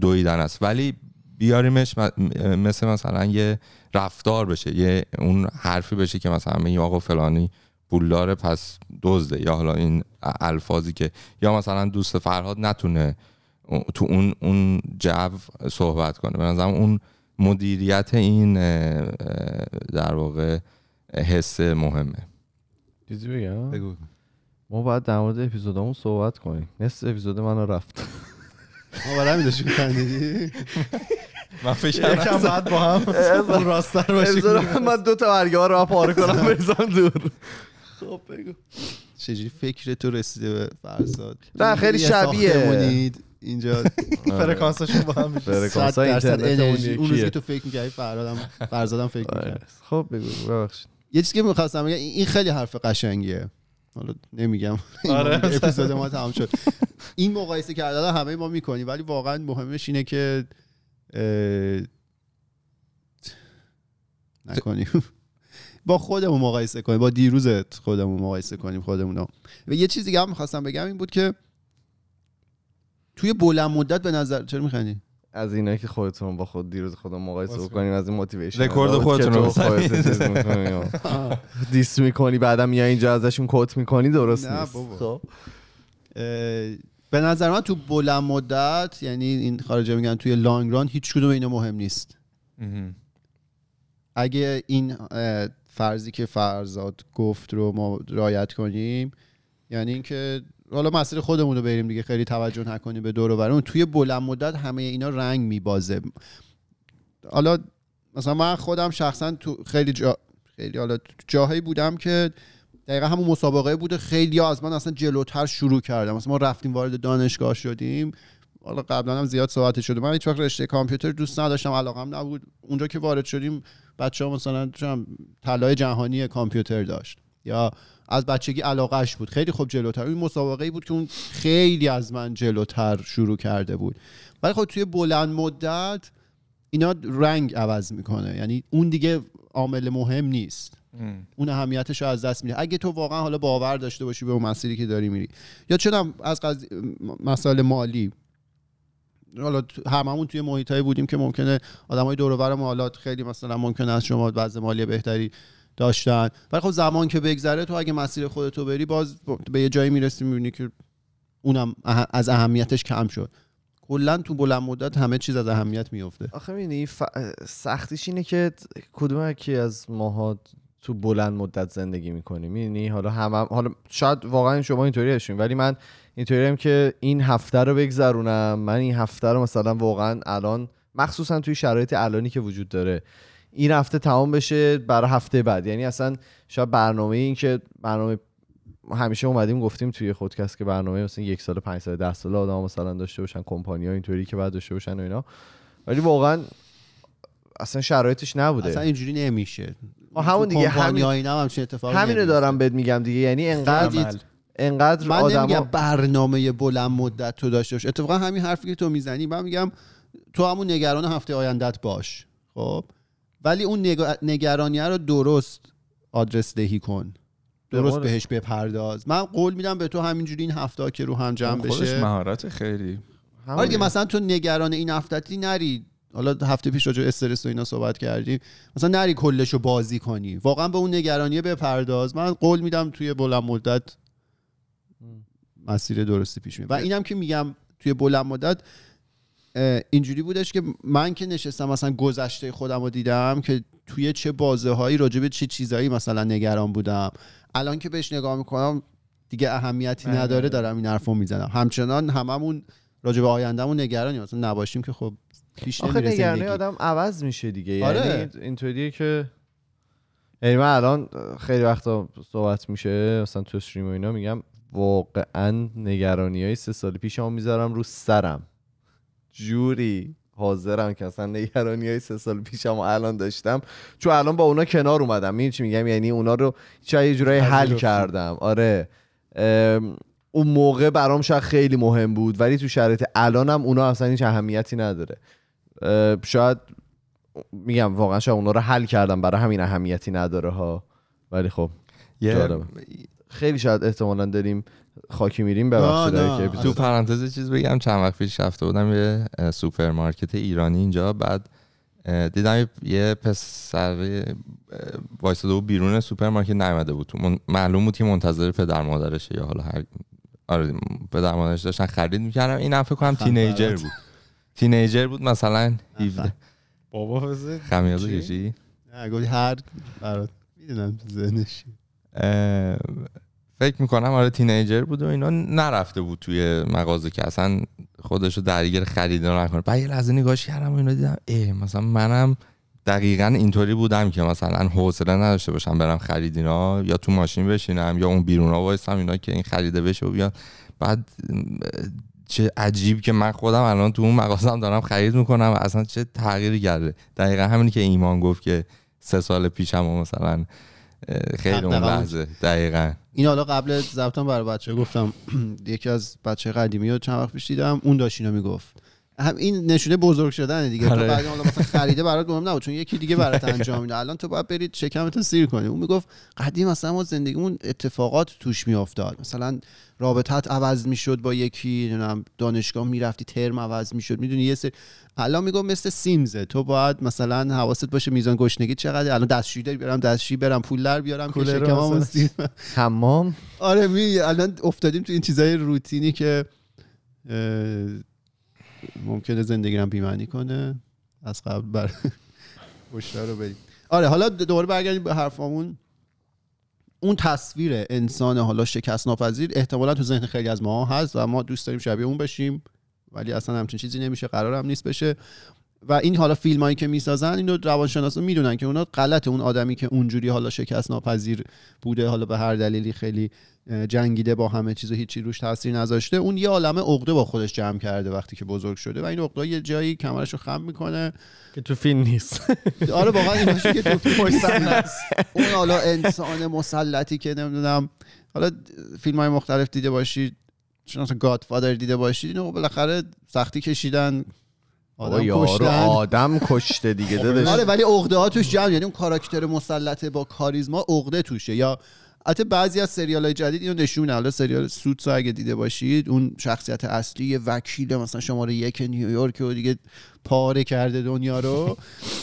S4: دویدن است. ولی بیاریمش مثل مثلا یه رفتار بشه یه اون حرفی بشه که مثلا بگیم آقا فلانی پولداره پس دزده. یا حالا این الفاظی که یا مثلا دوست فرهاد نتونه تو اون اون جو صحبت کنه. به نظرم اون مدیریت این در واقع حس مهمه.
S1: چیزی بگم؟
S2: بگو
S1: ما باید در مورد اپیزودامون صحبت کنیم. نصف اپیزود من رفت.
S2: ما برای همین داشتیم خندیدی
S3: من فکر یکم بعد با هم اون راستر باشیم.
S1: من دو تا برگه ها رو پاره کنم بریزم دور.
S2: خب بگو. چجوری فکر تو رسیده به فرزاد؟
S1: نه، خیلی
S2: یه
S1: شبیه.
S2: اینجا
S3: فرکانسشون با هم میشه
S1: فرکانس
S2: انرژی اون روزی. که تو فکر می‌کردی فرهادم فرزادم فکر
S1: آره.
S2: می‌کرد
S1: خب بگو ببخشید
S2: یه چیزی که می‌خواستم بگم این خیلی حرف قشنگیه حالا نمیگم
S3: آره.
S2: اپیزود ما تمام شد این مقایسه کردن همه ما می‌کنیم ولی واقعا مهمش اینه که نکنیم با خودمون مقایسه کنیم با دیروزت خودمون مقایسه کنیم خودمون. و یه چیزی که هم می‌خواستم بگم این بود که توی بلند مدت به نظر چرا میخندی
S1: از اینا که خودتون با خود دیروز خودمون مقایسه. بکنیم از این موتیویشن
S4: رکورد خودتون رو.
S1: دیس می‌کنی بعدم یا اینجا ازشون کوت می‌کنی درست نیست. خب
S2: به نظر من تو بلند مدت یعنی این خارجه میگن توی لانگ ران هیچ کدوم اینا مهم نیست اگه این فرضی که فرزاد گفت رو ما رایت کنیم یعنی اینکه حالا مسیر خودمون رو بریم دیگه خیلی توجه نکنیم به دور و برمون توی بلند مدت همه اینا رنگ میبازه. حالا مثلا من خودم شخصا تو خیلی جا خیلی حالا جاهایی بودم که دقیقا همون مسابقه بوده خیلی از من اصلا جلوتر شروع کردم مثلا ما رفتیم وارد دانشگاه شدیم. حالا قبلا هم زیاد صحبت شده. من هیچ وقت رشته کامپیوتر دوست نداشتم علاقم نبود. اونجا که وارد شدیم بچه ها مثلا طلای جهانی کامپیوتر داشت. یا از بچگی علاقهش بود. خیلی خوب جلوتر. این مسابقه ای بود که اون خیلی از من جلوتر شروع کرده بود. ولی خب توی بلند مدت اینا رنگ عوض می‌کنه. یعنی اون دیگه عامل مهم نیست. اون اهمیتش رو از دست میده. اگه تو واقعا حالا باور داشته باشی به اون مسیری که داری میری. یا چون از قضیه مسائل مالی. حالا هممون توی محیطایی بودیم که ممکنه آدمای دور و حالا خیلی مثلا ممکنه از شما وضع مالی بهتری داشتن. ولی خب زمان که بگذره تو اگه مسیر خودتو بری باز به یه جایی می‌رسی می‌بینی که اونم از اهمیتش کم شد. کلا تو بلند مدت همه چیز از اهمیت میفته
S1: آخه می‌دونی ف... سختیش اینه که کدوم یکی از ماها تو بلند مدت زندگی می‌کنیم می‌دونی حالا هم, حالا شاید واقعا شما اینطوری هستین ولی من اینطوری هم که این هفته رو بگذرونم من این هفته رو مثلا واقعا الان مخصوصا توی شرایط الانی که وجود داره این هفته تمام بشه برای هفته بعد. یعنی اصلا شاید برنامه این که برنامه ما همیشه اومدیم گفتیم توی خودکست که برنامه مثلا یک سال پنج سال ده سال آدم مثلا داشته باشن کمپانی ها اینطوری که بعد داشته باشن و اینا. ولی واقعا اصلا شرایطش نبوده.
S2: اصلا اینجوری نمیشه.
S1: آه، همون دیگه، همین-
S2: اینا هم اتفاقی
S1: همینو. دارم بهت میگم دیگه. یعنی انقدر. انقدر
S2: من
S1: آدما
S2: نمیگم برنامه بلند مدت تو داشته باش. اتفاقا همین حرفی که تو می‌زنی من میگم تو همون نگران هفته آیندت باش. خب؟ ولی اون نگ... نگرانیه رو درست آدرس دهی کن. درست بهش بپرداز. من قول میدم به تو همینجوری این هفته که رو هم جمع
S3: خودش
S2: بشه.
S3: مهارت خیلی.
S2: آره مثلا تو نگران این هفتتی نری. حالا هفته پیش راجع استرس و اینا صحبت کردیم. مثلا نری کلشو بازی کنی. واقعا به اون نگرانیه بپرداز. من قول میدم توی بلند مدت مسیر درستی پیش میره و اینم که میگم توی بلند مدت اینجوری بودش که من که نشستم مثلا گذشته خودم رو دیدم که توی چه بازه هایی راجع به چه چیزایی مثلا نگران بودم. الان که بهش نگاه می‌کنم دیگه اهمیتی
S3: نه،
S2: نداره
S3: نه.
S2: دارم این حرفو می‌زنم. همچنان هممون راجع به آیندهمون نگرانیم. مثلا نباشیم که خب پیش
S1: آخه نگرانی آدم عوض میشه دیگه.
S2: آره.
S1: یعنی اینطوریه که یعنی من الان خیلی وقتا صحبت میشه مثلا تو استریم و اینا میگم واقعا نگرانی های سه سال پیشمو می‌ذارم رو سرم. جوری حاضرم که اصلا نگرانی های سه سال پیشم الان داشتم. چون الان با اونا کنار اومدم. می‌دونی چی میگم؟ یعنی اونا رو چه یه جورایی حل. کردم. آره. اون موقع برام شاید خیلی مهم بود. ولی تو شرایط الانم اونا اصلا هیچ اهمیتی نداره. اه، شاید میگم واقعا شاید اونا رو حل کردم. برای همین اهمیتی نداره ها. ولی خب جالبه. خیلی شاید احتمالا داریم خاکی میریم ببخشید
S4: تو پرانتز چیز بگم چند وقت پیش رفته بودم یه سوپرمارکت ایرانی اینجا بعد دیدم یه- پسر وایساده بود بیرون سوپرمارکت نیومده بود معلوم بود که منتظر پدر مادرشه یا حالا هر آره پدر مادرش داشتن خرید می‌کردم این فکر کنم تینیجر. بود. تینیجر بود مثلا 17
S3: بابا بزن.
S4: خمیازه
S3: چی؟
S4: کشی؟
S2: نه گفتی هر برات می‌دونم
S4: اه، فکر می‌کنم آره تینیجر بود و اینا نرفته بود توی مغازه که اصلا خودشو درگیر خرید نکنه. بعد یه لحظه نگاش کردم و اینا دیدم اه مثلا منم دقیقا اینطوری بودم که مثلا حوصله نداشته باشم برم خرید اینا یا تو ماشین بشینم یا اون بیرونا وایسم اینا که این خریده بشه و بیاد بعد چه عجیب که من خودم الان تو اون مغازه دارم خرید می‌کنم. و اصلا چه تغییری کرده؟ دقیقا همینی که ایمان گفت که سه سال پیشم مثلا خیلی اون. لحظه دقیقا
S2: این حالا قبل ضبطم برای بچه گفتم یکی از بچه قدیمی رو چند وقت پیش دیدم اون داشت اینو می‌گفت هم این نشونه بزرگ شدن دیگه. تو
S4: آره.
S2: بعد حالا مثلا خریده برات مهم نبود چون یکی دیگه برات انجام میده. الان تو باید برید شکمتو سیر کنی. اون می‌گفت قدیم مثلا ما زندگیمون اتفاقات توش میافتاد. مثلا رابطت عوض می‌شد با یکی نمی‌دونم دانشگاه می‌رفتی ترم عوض می‌شد می‌دونی یه سری. الان میگم مثل سیمزه. تو باید مثلا حواست باشه میزان گشنگی چقدر الان دستشویی برم دستشویی برم پول در بیارم که. سیر
S1: حمام؟
S2: آره می الان افتادیم تو این چیزای روتینی که ممکنه زندگی رو بی‌معنی کنه. از قبل بر رو بریم. آره حالا دوباره برگردیم به حرفامون. اون تصویر انسان حالا شکست ناپذیر احتمالا تو ذهن خیلی از ما هست و ما دوست داریم شبیه اون بشیم. ولی اصلا همچین چیزی نمیشه قرار هم نیست بشه. و این حالا فیلم هایی که می‌سازن اینو روانشناسا می‌دونن که اونا غلط اون آدمی که اونجوری حالا شکست ناپذیر بوده حالا به هر دلیلی خیلی جنگیده با همه چیز و هیچی روش تاثیر نذاشته اون یه عالمه عقده با خودش جمع کرده وقتی که بزرگ شده و این عقده یه جایی کمرش رو خم می‌کنه.
S1: که تو فیلم نیست.
S2: آره واقعا این که تو فیلم اون حالا انسان مسلطی که نمی‌دونم. حالا فیلم های مختلف دیده باشید چون مثلا گادفادر دیده باشید اینو بالاخره سختی کشیدن. آدم
S1: یارو
S2: کشتن.
S1: آدم کشته دیگه داداش.
S2: آره ولی عقده ها توش جمع یعنی اون کاراکتر مسلط با کاریزما عقده توشه. یا البته بعضی از سریال های جدید اینو نشون حالا سریال سوتس رو اگه دیده باشید اون شخصیت اصلی یه وکیل مثلا شماره یک نیویورک و دیگه پاره کرده دنیا رو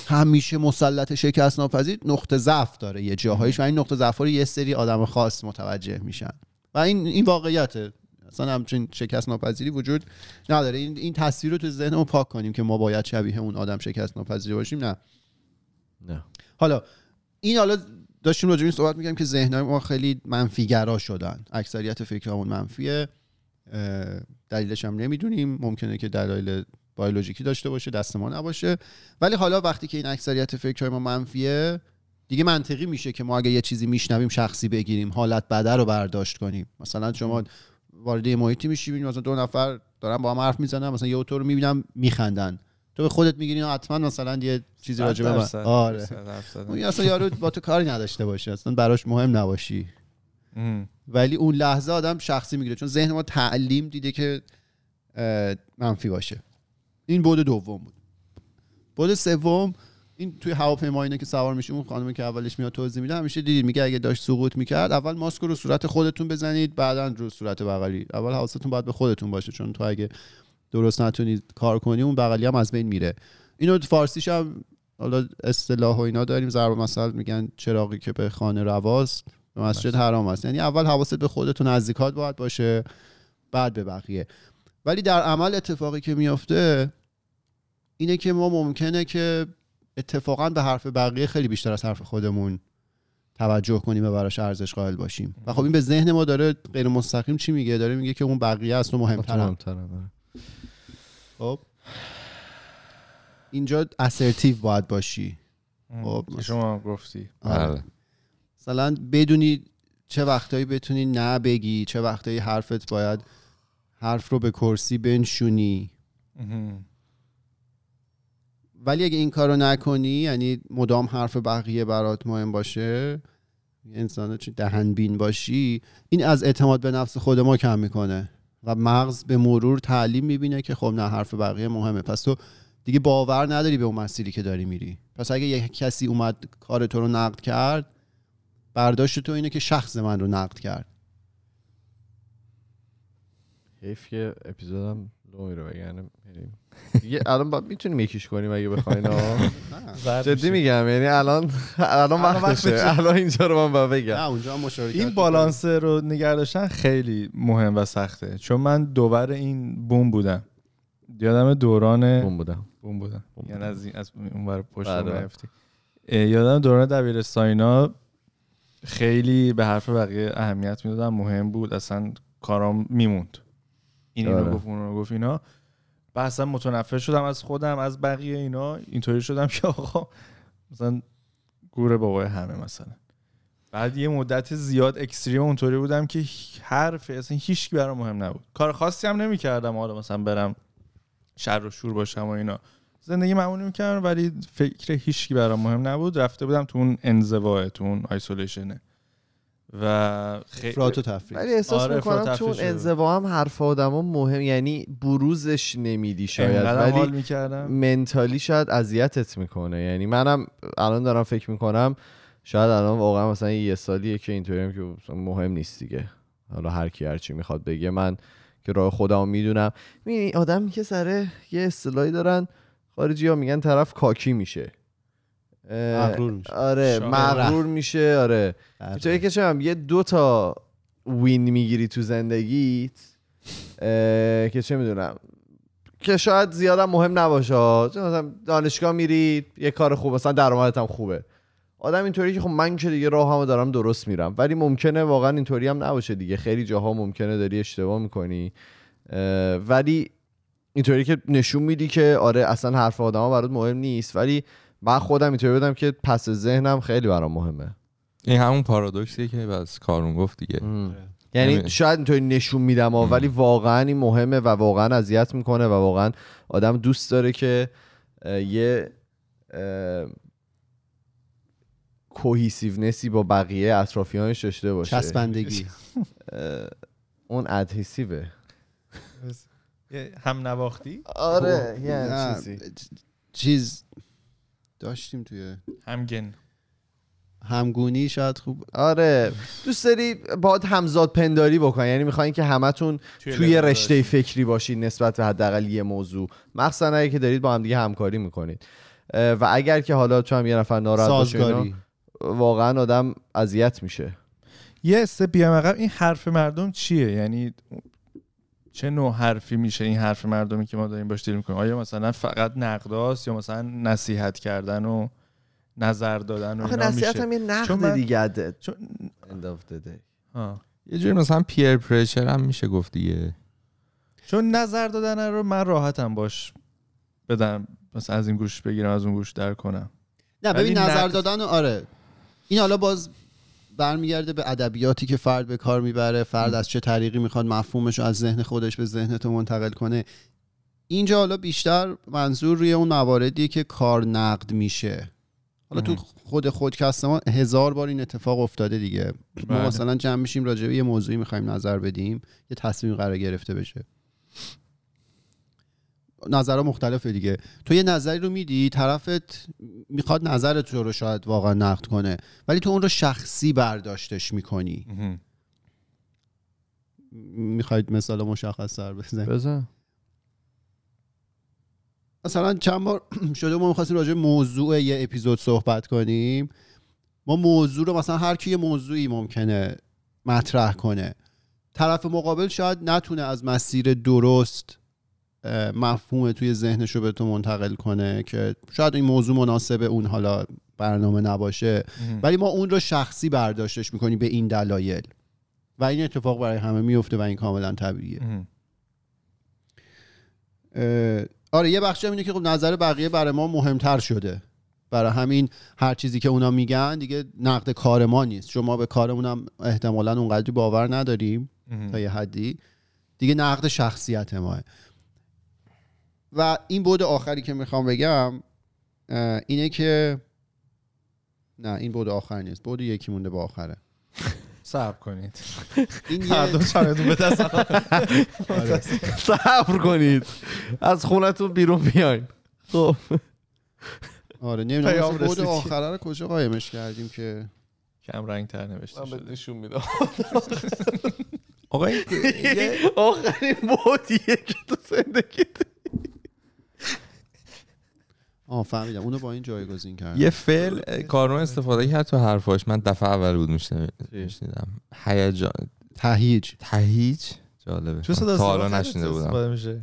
S2: همیشه مسلط شکست ناپذیر نقطه ضعف داره یه جاهایش. و این نقطه ضعف رو یه سری آدم خاص متوجه میشن. و این این واقعیته. اصلا همچین شکست ناپذیری وجود نداره. این این تصویر رو تو ذهنمون پاک کنیم که ما باید شبیه اون آدم شکست ناپذیر باشیم. نه.
S1: نه.
S2: حالا این حالا داشتیم راجع به این صحبت میگم که ذهنهای ما خیلی منفیگرا شدن. اکثریت فکرامون منفیه. دلیلش هم نمی‌دونیم. ممکنه که دلایل بیولوژیکی داشته باشه دست ما نباشه. ولی حالا وقتی که این اکثریت فکرهای ما منفیه دیگه منطقی میشه که ما اگه یه چیزی میشنویم شخصی بگیریم حالت بده رو برداشت کنیم. مثلا شما وارد محیطی میشی می‌بینی مثلا دو نفر دارن با هم حرف می‌زنن مثلا یه تو رو می‌بینم میخندن. تو به خودت می‌گیری حتما مثلا یه چیزی راجع به آره. اون اصلا یارو با تو کاری نداشته باشه اصلا براش مهم نباشی. ولی اون لحظه آدم شخصی می‌گیره چون ذهن ما تعلیم دیده که منفی باشه. این بود دوم بود. بود سوم این توی هواپیما اینا که سوار میشه اون خانمی که اولش میاد توضیح میده همیشه دیدید میگه اگه داشت سقوط می‌کرد اول ماسک رو صورت خودتون بزنید بعدا رو صورت بغلی. اول حواستون باید به خودتون باشه چون تو اگه درست نتونید کار کنی اون بغلی هم از بین میره. اینو فارسیش هم حالا اصطلاح و اینا داریم ضرب مثل میگن چراغی که به خانه رواست به مسجد حرام است. یعنی اول حواست به خودتون نزدیکات باید باشه بعد به بقیه. ولی در عمل اتفاقی که میفته اینه که ما ممکنه که اتفاقا به حرف بقیه خیلی بیشتر از حرف خودمون توجه کنیم و براش ارزش قائل باشیم. و خب این به ذهن ما داره غیر مستقیم چی میگه؟ داره میگه که اون بقیه اصلا مهمترن.
S1: مهمترم
S2: خب. اینجا اسرتیو باید باشی. خب
S3: شما گفتی.
S2: آره.
S4: بله
S2: مثلا بدونی چه وقتایی بتونی نه بگی چه وقتایی حرفت باید حرف رو به کرسی بنشونی. ولی اگه این کارو نکنی یعنی مدام حرف بقیه برات مهم باشه انسان چی دهنبین باشی این از اعتماد به نفس خود ما کم می‌کنه و مغز به مرور تعلیم می‌بینه که خب نه حرف بقیه مهمه. پس تو دیگه باور نداری به اون مسیری که داری میری. پس اگه یک کسی اومد کار تو رو نقد کرد برداشت تو اینه که شخص من رو نقد کرد.
S1: حیف که اپیزودم لو میره وگرنه بریم دیگه الان با می‌تونیم یکیش کنیم اگه بخواین جدی. میگم یعنی الان الان وقتشه. الان اینجا رو من بگم.
S2: نه اونجا
S3: این. بالانس رو نگه داشتن خیلی مهم و سخته. چون من دوبر این بوم بودم. یادم دوران
S1: بوم بودم.
S3: بوم بودم. یعنی. از این از اون ور پشت. رفتی یادم دوران دبیرستانینا خیلی به حرف بقیه اهمیت می‌دادم مهم بود اصلا کارام میموند. این اینو
S1: آره.
S3: گفت اون رو گفت اینا. اصلا متنفر شدم از خودم از بقیه اینا. اینطوری شدم که آقا مثلا گوره بابای همه مثلا. بعد یه مدت زیاد اکستریم اونطوری بودم که حرف اصلا هیچ برام مهم نبود. کار خاصی هم نمی‌کردم حالا مثلا برم شر و شور باشم و اینا. زندگی معمولی می‌کردم ولی فکر هیچ کی برام مهم نبود. رفته بودم تو اون انزواه تو اون آیسولیشنه و خیلی
S2: افراط و تفریط.
S1: ولی احساس
S3: آره،
S1: می‌کنم چون. انزوا هم حرف آدما مهم یعنی بروزش نمیدی شاید ولی
S3: می‌کردم.
S1: منتالی شاید اذیتت می‌کنه. یعنی منم الان دارم فکر می‌کنم شاید الان واقعا مثلا یه سالیه که اینطوریم که مهم نیست دیگه. حالا هر کی هر چی می‌خواد بگه من که راه خودم می‌دونم. می‌بینی آدم که سره یه اصطلاحی دارن خارجی ها میگن طرف کاکی میشه.
S2: مغرور میشه.
S1: آره. مغرور میشه آره. اینطوری که چم یه دو تا وین می‌گیری تو زندگیت که چه می‌دونم که شاید زیادم مهم نباشه چون مثلا دانشگاه میری یه کار خوب مثلا درآمدت هم خوبه. آدم اینطوری که خب من که دیگه راهمو دارم درست میرم. ولی ممکنه واقعا اینطوری هم نباشه دیگه. خیلی جاها ممکنه داری اشتباه می‌کنی. ولی اینطوری که نشون میدی که آره اصلا حرف آدما برات مهم نیست. ولی من خودم اینطوری بودم که پس ذهنم خیلی برام مهمه.
S4: این همون پارادوکسیه که بس کارون گفت دیگه.
S1: یعنی
S4: نمی-
S1: شاید اینطوری نشون میدم ها، ولی واقعا این مهمه و واقعا اذیت می‌کنه و واقعا آدم دوست داره که اه، یه کوهیسیونسی با بقیه اطرافیانش داشته باشه.
S2: چسبندگی.
S1: اون ادهیسیوه
S3: هم نواختی؟
S1: آره یه چیزی.
S2: چیز داشتیم توی
S3: همگن.
S2: همگونی شاید خوب
S1: آره. دوست داری باید همزاد پنداری بکنی یعنی می‌خواین که همتون
S3: توی
S1: توی رشته
S3: باشی.
S1: فکری باشید نسبت به حداقل یه موضوع. مخصوصا اگه که دارید با هم دیگه همکاری می‌کنید. و اگر که حالا چون هم یه نفر ناراحت باشه واقعا آدم اذیت میشه.
S3: یه استپ بیام عقب این حرف مردم چیه؟ یعنی چه نوع حرفی میشه این حرف مردمی که ما داریم باش دیل می‌کنیم؟ آیا مثلا فقط نقداست یا مثلا نصیحت کردن و نظر دادن و
S1: آخه
S3: اینا
S1: نصیحت
S3: میشه؟
S1: هم یه
S3: چون
S1: نقد
S3: من-
S1: دیگه
S3: چون.
S4: یه جوری مثلا پیر پرشر هم میشه گفت دیگه.
S3: چون نظر دادن رو من راحتم باش بدم مثلا از این گوش بگیرم از اون گوش در کنم.
S2: نه ببین نظر
S3: نقد-
S2: دادن و آره. این حالا باز برمیگرده به ادبیاتی که فرد به کار می‌بره فرد از چه طریقی می‌خواد مفهومش رو از ذهن خودش به ذهن تو منتقل کنه. اینجا حالا بیشتر منظور روی اون مواردیه که کار نقد میشه. حالا تو خود خودکست ما هزار بار این اتفاق افتاده دیگه. ما
S3: بله.
S2: مثلا جمع میشیم راجع به یه موضوعی می‌خوایم نظر بدیم یه تصمیم قرار گرفته بشه. نظرها مختلفه دیگه. تو یه نظری رو میدی طرفت می‌خواد نظر تو رو شاید واقعا نقد کنه ولی تو اون رو شخصی برداشتش می‌کنی. می‌خواید مثال مشخص سر بزنید؟
S1: بزن.
S2: مثلا چند بار شده ما می‌خواستیم راجع موضوع یه اپیزود صحبت کنیم. ما موضوع رو مثلا هر کی یه موضوعی ممکنه مطرح کنه. طرف مقابل شاید نتونه از مسیر درست مفهوم توی ذهنش رو به تو منتقل کنه که شاید این موضوع مناسب اون حالا برنامه نباشه. ولی ما اون رو شخصی برداشتش می‌کنیم به این دلایل. و این اتفاق برای همه میفته و این کاملا طبیعیه. آره یه بخشی هم اینه که خب نظر بقیه برای ما مهمتر شده. برای همین هر چیزی که اونا میگن دیگه نقد کار ما نیست. چون ما به کارمون هم احتمالا اونقدری باور نداریم. تا یه حدی. دیگه نقد شخصیت ماه. و این بود آخری که می‌خوام بگم اینه که نه این بود آخر نیست. بود یکی مونده با آخره.
S3: صبر کنید.
S2: این
S3: هر
S2: یه
S3: دو چمتون به دست
S2: آره.
S1: صبر کنید. از خونتون بیرون بیاین. خب.
S2: آره نمی‌دونم. بود. آخره رو کجا قایمش کردیم که؟
S3: کم رنگ تر نوشته شده.
S1: نشون میدم.
S4: آقا این
S1: آخرین بودیه که تو زندگی
S2: آه فهمیدم اونو با این جایگزین کردم.
S4: یه فعل کارون استفاده کرد تو حرفاش. من دفعه اول بود میشنیدم. هیجان
S2: تهیج.
S4: تهیج؟ جالبه.
S3: چه صدا
S4: تا حالا
S3: خیلی
S4: نشنیده بودم.
S3: استفاده میشه.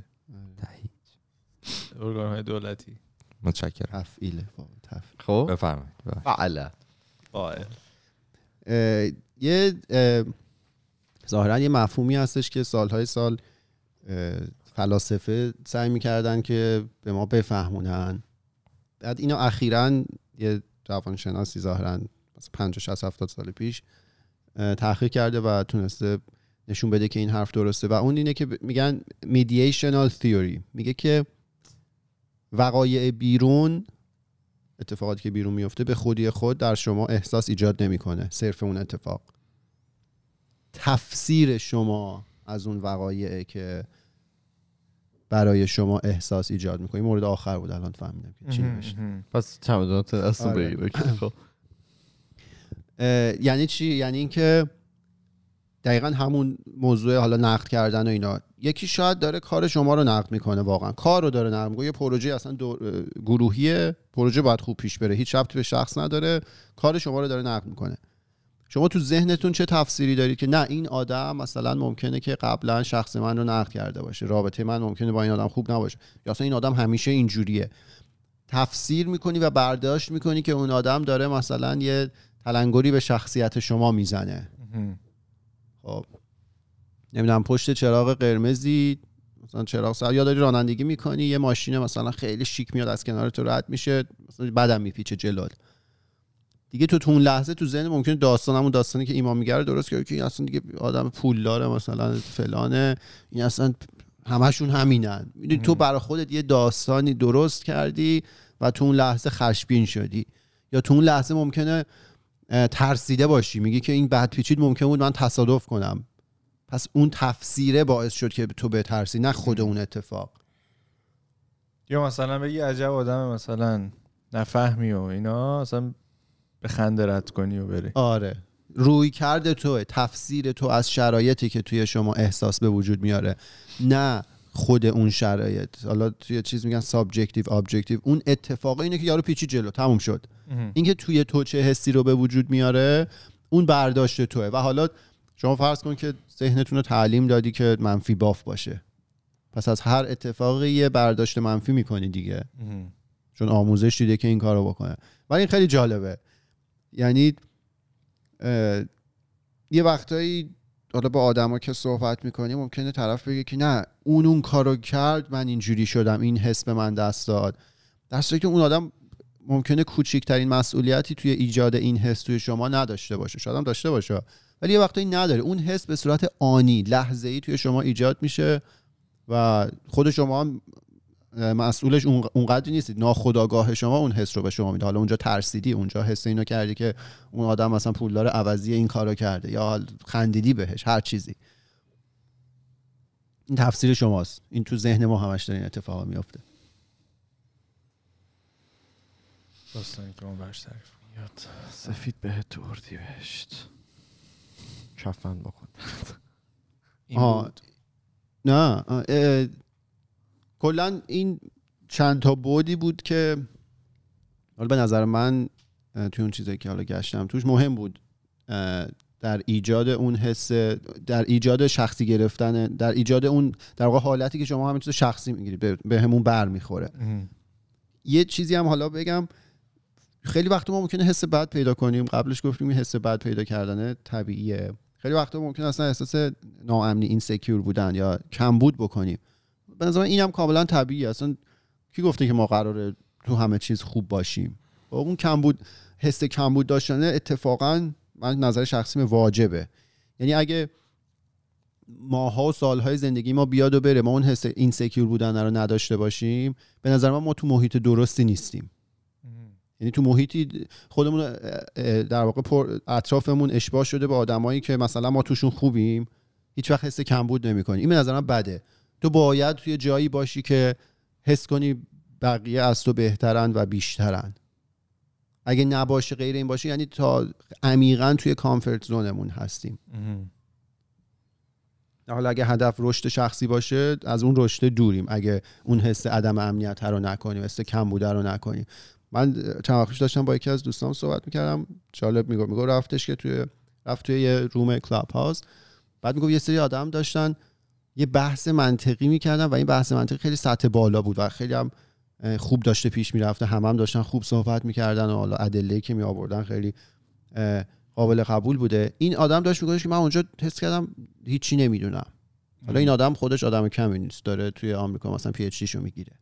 S4: تهیج.
S3: ارگان های دولتی.
S4: متشکرم.
S2: تفعیل.
S1: خب؟
S4: بفرمایید.
S1: فعلا
S2: یه اه، ظاهرا یه مفهومی هستش که سالهای سال فلاسفه سعی می‌کردن که به ما بفهمونن. بعد اینا اخیرا یه روانشناسی ظاهرا مثلا 50 60 70 سال پیش تحقیق کرده و تونسته نشون بده که این حرف درسته. و اون اینه که میگن mediational theory. میگه که وقایع بیرون اتفاقاتی که بیرون میفته به خودی خود در شما احساس ایجاد نمی‌کنه. صرف اون اتفاق. تفسیر شما از اون وقایعه که برای شما احساس ایجاد می‌کنه این مورد آخر بود الان فهمیدم که چی نوشته.
S1: پس چمدانات دست
S2: آره.
S1: بگیر اوکی، خب.
S2: اه، یعنی چی؟ یعنی اینکه دقیقا همون موضوع حالا نقد کردن و اینا. یکی شاید داره کار شما رو نقد می‌کنه واقعا. کار رو داره نقد می‌کنه. یه پروژه اصلا گروهیه. پروژه باید خوب پیش بره. هیچ ربطی به شخص نداره. کار شما رو داره نقد می‌کنه. شما تو ذهنتون چه تفسیری دارید که نه این آدم مثلا ممکنه که قبلا شخص من رو نقد کرده باشه رابطه من ممکنه با این آدم خوب نباشه. یا اصلا این آدم همیشه اینجوریه. تفسیر می‌کنی و برداشت می‌کنی که اون آدم داره مثلا یه تلنگری به شخصیت شما می‌زنه. خب. نمی‌دونم پشت چراغ قرمزی مثلا چراغ سر یا داری رانندگی می‌کنی یه ماشین مثلا خیلی شیک میاد از کنار تو رد میشه مثلا بعدم میپیچه جلال دیگه تو تو اون لحظه تو ذهن ممکنه داستان همون داستانی که ایمان میگه درست که این اصلا دیگه آدم پولداره مثلا فلانه. این اصلا همشون همینن. می‌دونی تو برای خودت یه داستانی درست کردی و تو اون لحظه خشبین شدی. یا تو اون لحظه ممکنه ترسیده باشی. میگی که این بد پیچید ممکن بود من تصادف کنم. پس اون تفسیره باعث شد که تو بترسی نه خود اون اتفاق.
S3: یا مثلا بگی عجب آدم مثلا نفهمی و اینا. اصلا به خنده رد کنی و بری.
S2: آره. روی کرده توه تفسیر تو از شرایطی که توی شما احساس به وجود میاره. نه خود اون شرایط. حالا توی چیز میگن subjective objective اون اتفاق اینه که یارو پیچید جلو تموم شد. اینکه توی تو چه حسی رو به وجود میاره اون برداشت توه. و حالا شما فرض کن که ذهنتون رو تعلیم دادی که منفی باف باشه. پس از هر اتفاقی یه برداشت منفی می‌کنی دیگه. چون آموزش دیده که این کارو بکنه. ولی این خیلی جالبه. یعنی یه وقتایی حالا با آدما که صحبت می‌کنی ممکنه طرف بگه که نه اون اون کارو کرد من اینجوری شدم این حس به من دست داد. در که اون آدم ممکنه کوچکترین مسئولیتی توی ایجاد این حس توی شما نداشته باشه. شاید هم داشته باشه. ولی یه وقتایی نداره. اون حس به صورت آنی لحظه ای توی شما ایجاد میشه و خود شما هم مسئولش اون- اونقدری نیستید ناخداگاه شما اون حس رو به شما میده. حالا اونجا ترسیدی اونجا حس اینو کردی که اون آدم مثلا پولدار عوضی این کارو کرده یا خندیدی بهش هر چیزی. این تفسیر شماست. این تو ذهن ما همش داره این اتفاقا میفته
S3: داستانی که اون برش تعریف
S1: یاد سفید به تو اردی بهشت. کفن بکن.
S3: این
S2: آه.
S3: بود.
S2: نه کلا این چند تا بودی بود که حالا به نظر من توی اون چیزایی که حالا گشتم توش مهم بود در ایجاد اون حس در ایجاد شخصی گرفتن در ایجاد اون در واقع حالتی که شما همین چیز شخصی می‌گیرید به, همون بر می‌خوره. یه چیزی هم حالا بگم خیلی وقت ما ممکنه حس بد پیدا کنیم. قبلش گفتیم حس بد پیدا کردن طبیعیه. خیلی وقت ممکن اصلا احساس ناامنی این سکیور بودن یا کمبود بکنیم. به نظر من اینم کاملا طبیعیه. اصلا کی گفته که ما قراره تو همه چیز خوب باشیم؟ اون کمبود حس کمبود داشتن اتفاقا من نظر شخصی واجبه. یعنی اگه ماها و سالهای زندگی ما بیاد و بره ما اون حس این سکیور بودن رو نداشته باشیم به نظر من ما تو محیط درستی نیستیم. یعنی تو محیطی خودمون در واقع پر اطرافمون اشباه شده به آدمایی که مثلا ما توشون خوبیم هیچ وقت حس کمبود نمی‌کنی این به نظر من بده. تو باید توی جایی باشی که حس کنی بقیه از تو بهترن و بیشترن. اگه نباشه غیر این باشه یعنی تا عمیقا توی کامفورت زونمون هستیم. حالا اگه هدف رشد شخصی باشه از اون رشد دوریم. اگه اون حس عدم امنیت رو نکنیم حس کم بوده رو نکنیم. من چند وقت داشتم با یکی از دوستان صحبت می‌کردم. جالب می‌گفت می‌گفت رفتش که توی رفت توی یه room Clubhouse بعد می‌گفت یه سری آدم داشتن یه بحث منطقی می‌کردن و این بحث منطقی خیلی سطح بالا بود و خیلی هم خوب داشته پیش می‌رفته. هم هم داشتن خوب صحبت می‌کردن و حالا ادله که می آوردن خیلی قابل قبول بوده. این آدم داشت می‌گفتش که من اونجا حس کردم هیچی نمی‌دونم. حالا این آدم خودش آدم کمی نیست. داره توی آمریکا مثلا PhD شو می‌گیره.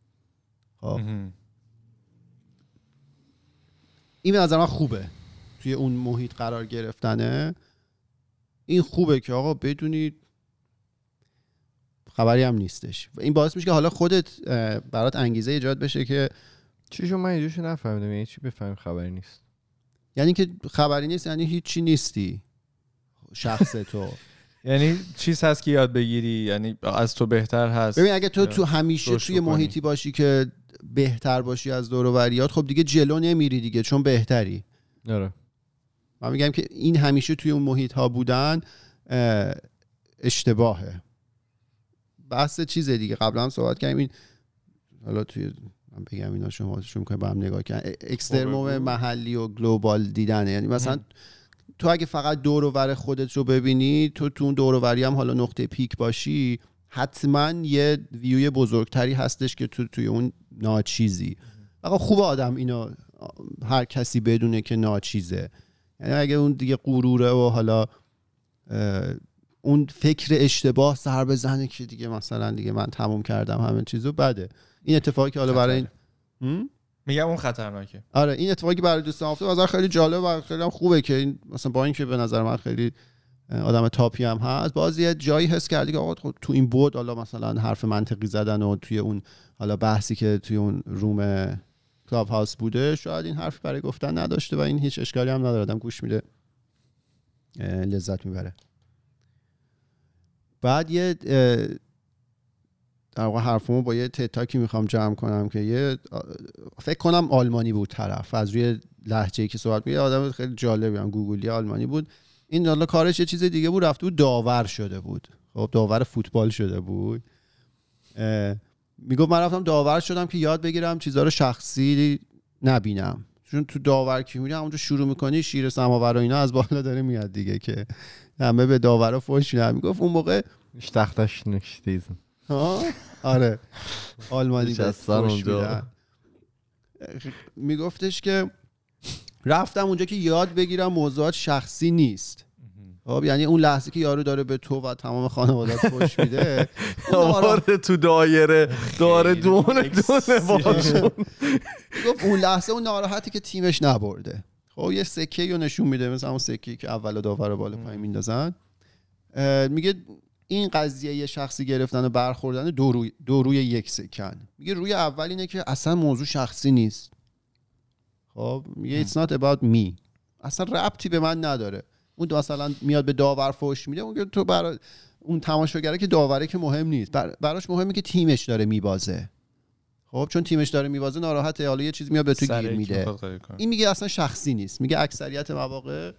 S2: خب. این به نظر من خوبه. توی اون محیط قرار گرفتنه. این خوبه که آقا بدونید خبری هم نیستش. و این باعث میشه که حالا خودت برات انگیزه ایجاد بشه که
S1: چیشو من اینجوشو نفهمیدم یعنی چی بفهمیم خبری نیست؟
S2: یعنی که خبری نیست یعنی هیچی نیستی. شخص تو.
S3: یعنی چیز هست که یاد بگیری یعنی از تو بهتر هست.
S2: ببین اگه تو تو همیشه توی
S3: بکنی.
S2: محیطی باشی که بهتر باشی از دور و خب دیگه جلو نمیری دیگه چون بهتری.
S1: آره.
S2: من میگم که این همیشه توی اون محیط ها بودن اه، اشتباهه. بحث چیز دیگه. قبلا هم صحبت کردیم. این حالا توی من بگم اینا شما شروع می‌کنید با هم نگاه کردن. اکسترموم
S3: بگو.
S2: محلی و گلوبال دیدنه. یعنی مثلا تو اگه فقط دور و ور خودت رو ببینی تو تو اون دور هم حالا نقطه پیک باشی حتما یه ویوی بزرگتری هستش که تو توی اون ناچیزی. آقا خوب آدم اینو هر کسی بدونه که ناچیزه. یعنی اگه اون دیگه غروره و حالا اون فکر اشتباه سر بزنه که دیگه مثلا دیگه من تموم کردم همه چیزو بده. این اتفاقی که حالا برای این؟
S3: میگم اون خطرناکه.
S2: آره این اتفاقی برای دوستان افتاد نظر خیلی جالب و خیلی هم خوبه که این مثلا با اینکه به نظر من خیلی آدم تاپی هم هست باز یه جایی حس کردی که آقا خب تو این بود حالا مثلا حرف منطقی زدن و توی اون حالا بحثی که توی اون روم کلاب هاوس بوده شاید این حرف برای گفتن نداشته و این هیچ اشکالی هم نداره. آدم گوش میده لذت می‌بره. بعد یه در واقع حرفمو با یه تتاکی می‌خوام جمع کنم که یه فکر کنم آلمانی بود طرف. از روی لحجه که صحبت میگه آدم خیلی جالبی هم گوگلی آلمانی بود. این حالا کارش یه چیز دیگه بود رفته بود داور شده بود. خب داور فوتبال شده بود. می‌گفت من رفتم داور شدم که یاد بگیرم چیزها رو شخصی نبینم. چون تو داور که می‌بینی همونجا شروع می‌کنی شیر سماور و اینا از بالا داره میاد دیگه که همه به داورا فوش میدن می‌گفت اون موقع
S1: nicht diesen.
S2: ها آره آلمانی. میدن. میگفتش که رفتم اونجا که یاد بگیرم موضوعات شخصی نیست خب یعنی اون لحظه که یارو داره به تو و تمام خانوادت خوش میده
S1: آورده تو دایره داره دونه دونه باشون
S2: گفت اون لحظه اون ناراحتی که تیمش نبرده. خب یه سکه رو نشون میده مثلا اون سکه که اول داور رو بالا پایین میندازن. میگه این قضیه یه شخصی گرفتن و برخوردن دو روی, دو روی یک سکن. میگه روی اول اینه که اصلا موضوع شخصی نیست. خب میگه it's not about me. اصلا ربطی به من نداره. اون مثلا میاد به داور فوش میده اون تو برای اون تماشاگره که داوره که مهم نیست. بر... براش مهمه که تیمش داره میبازه. خب چون تیمش داره میبازه ناراحته. حالا یه چیز میاد به تو گیر میده. این میگه اصلا شخصی نیست. میگه اکثریت مواقع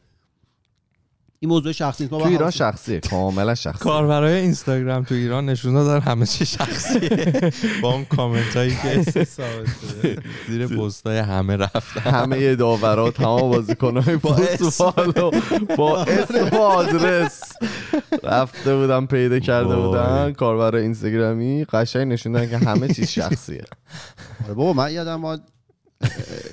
S2: این موضوع شخصی نیست ما
S1: تو ایران شخصیه کاملا شخصی
S4: کاربرای اینستاگرام تو ایران نشون دادن همه چی شخصیه. با اون کامنت هایی که. زیر پست های همه رفتن.
S1: همه داورا تمام بازیکن‌های
S4: با
S1: فوتبال و با اسم و آدرس. رفته بودن پیدا کرده. بودن. کاربر اینستاگرامی قشنگ نشوندن که همه چیز شخصیه.
S2: آره بابا من یادم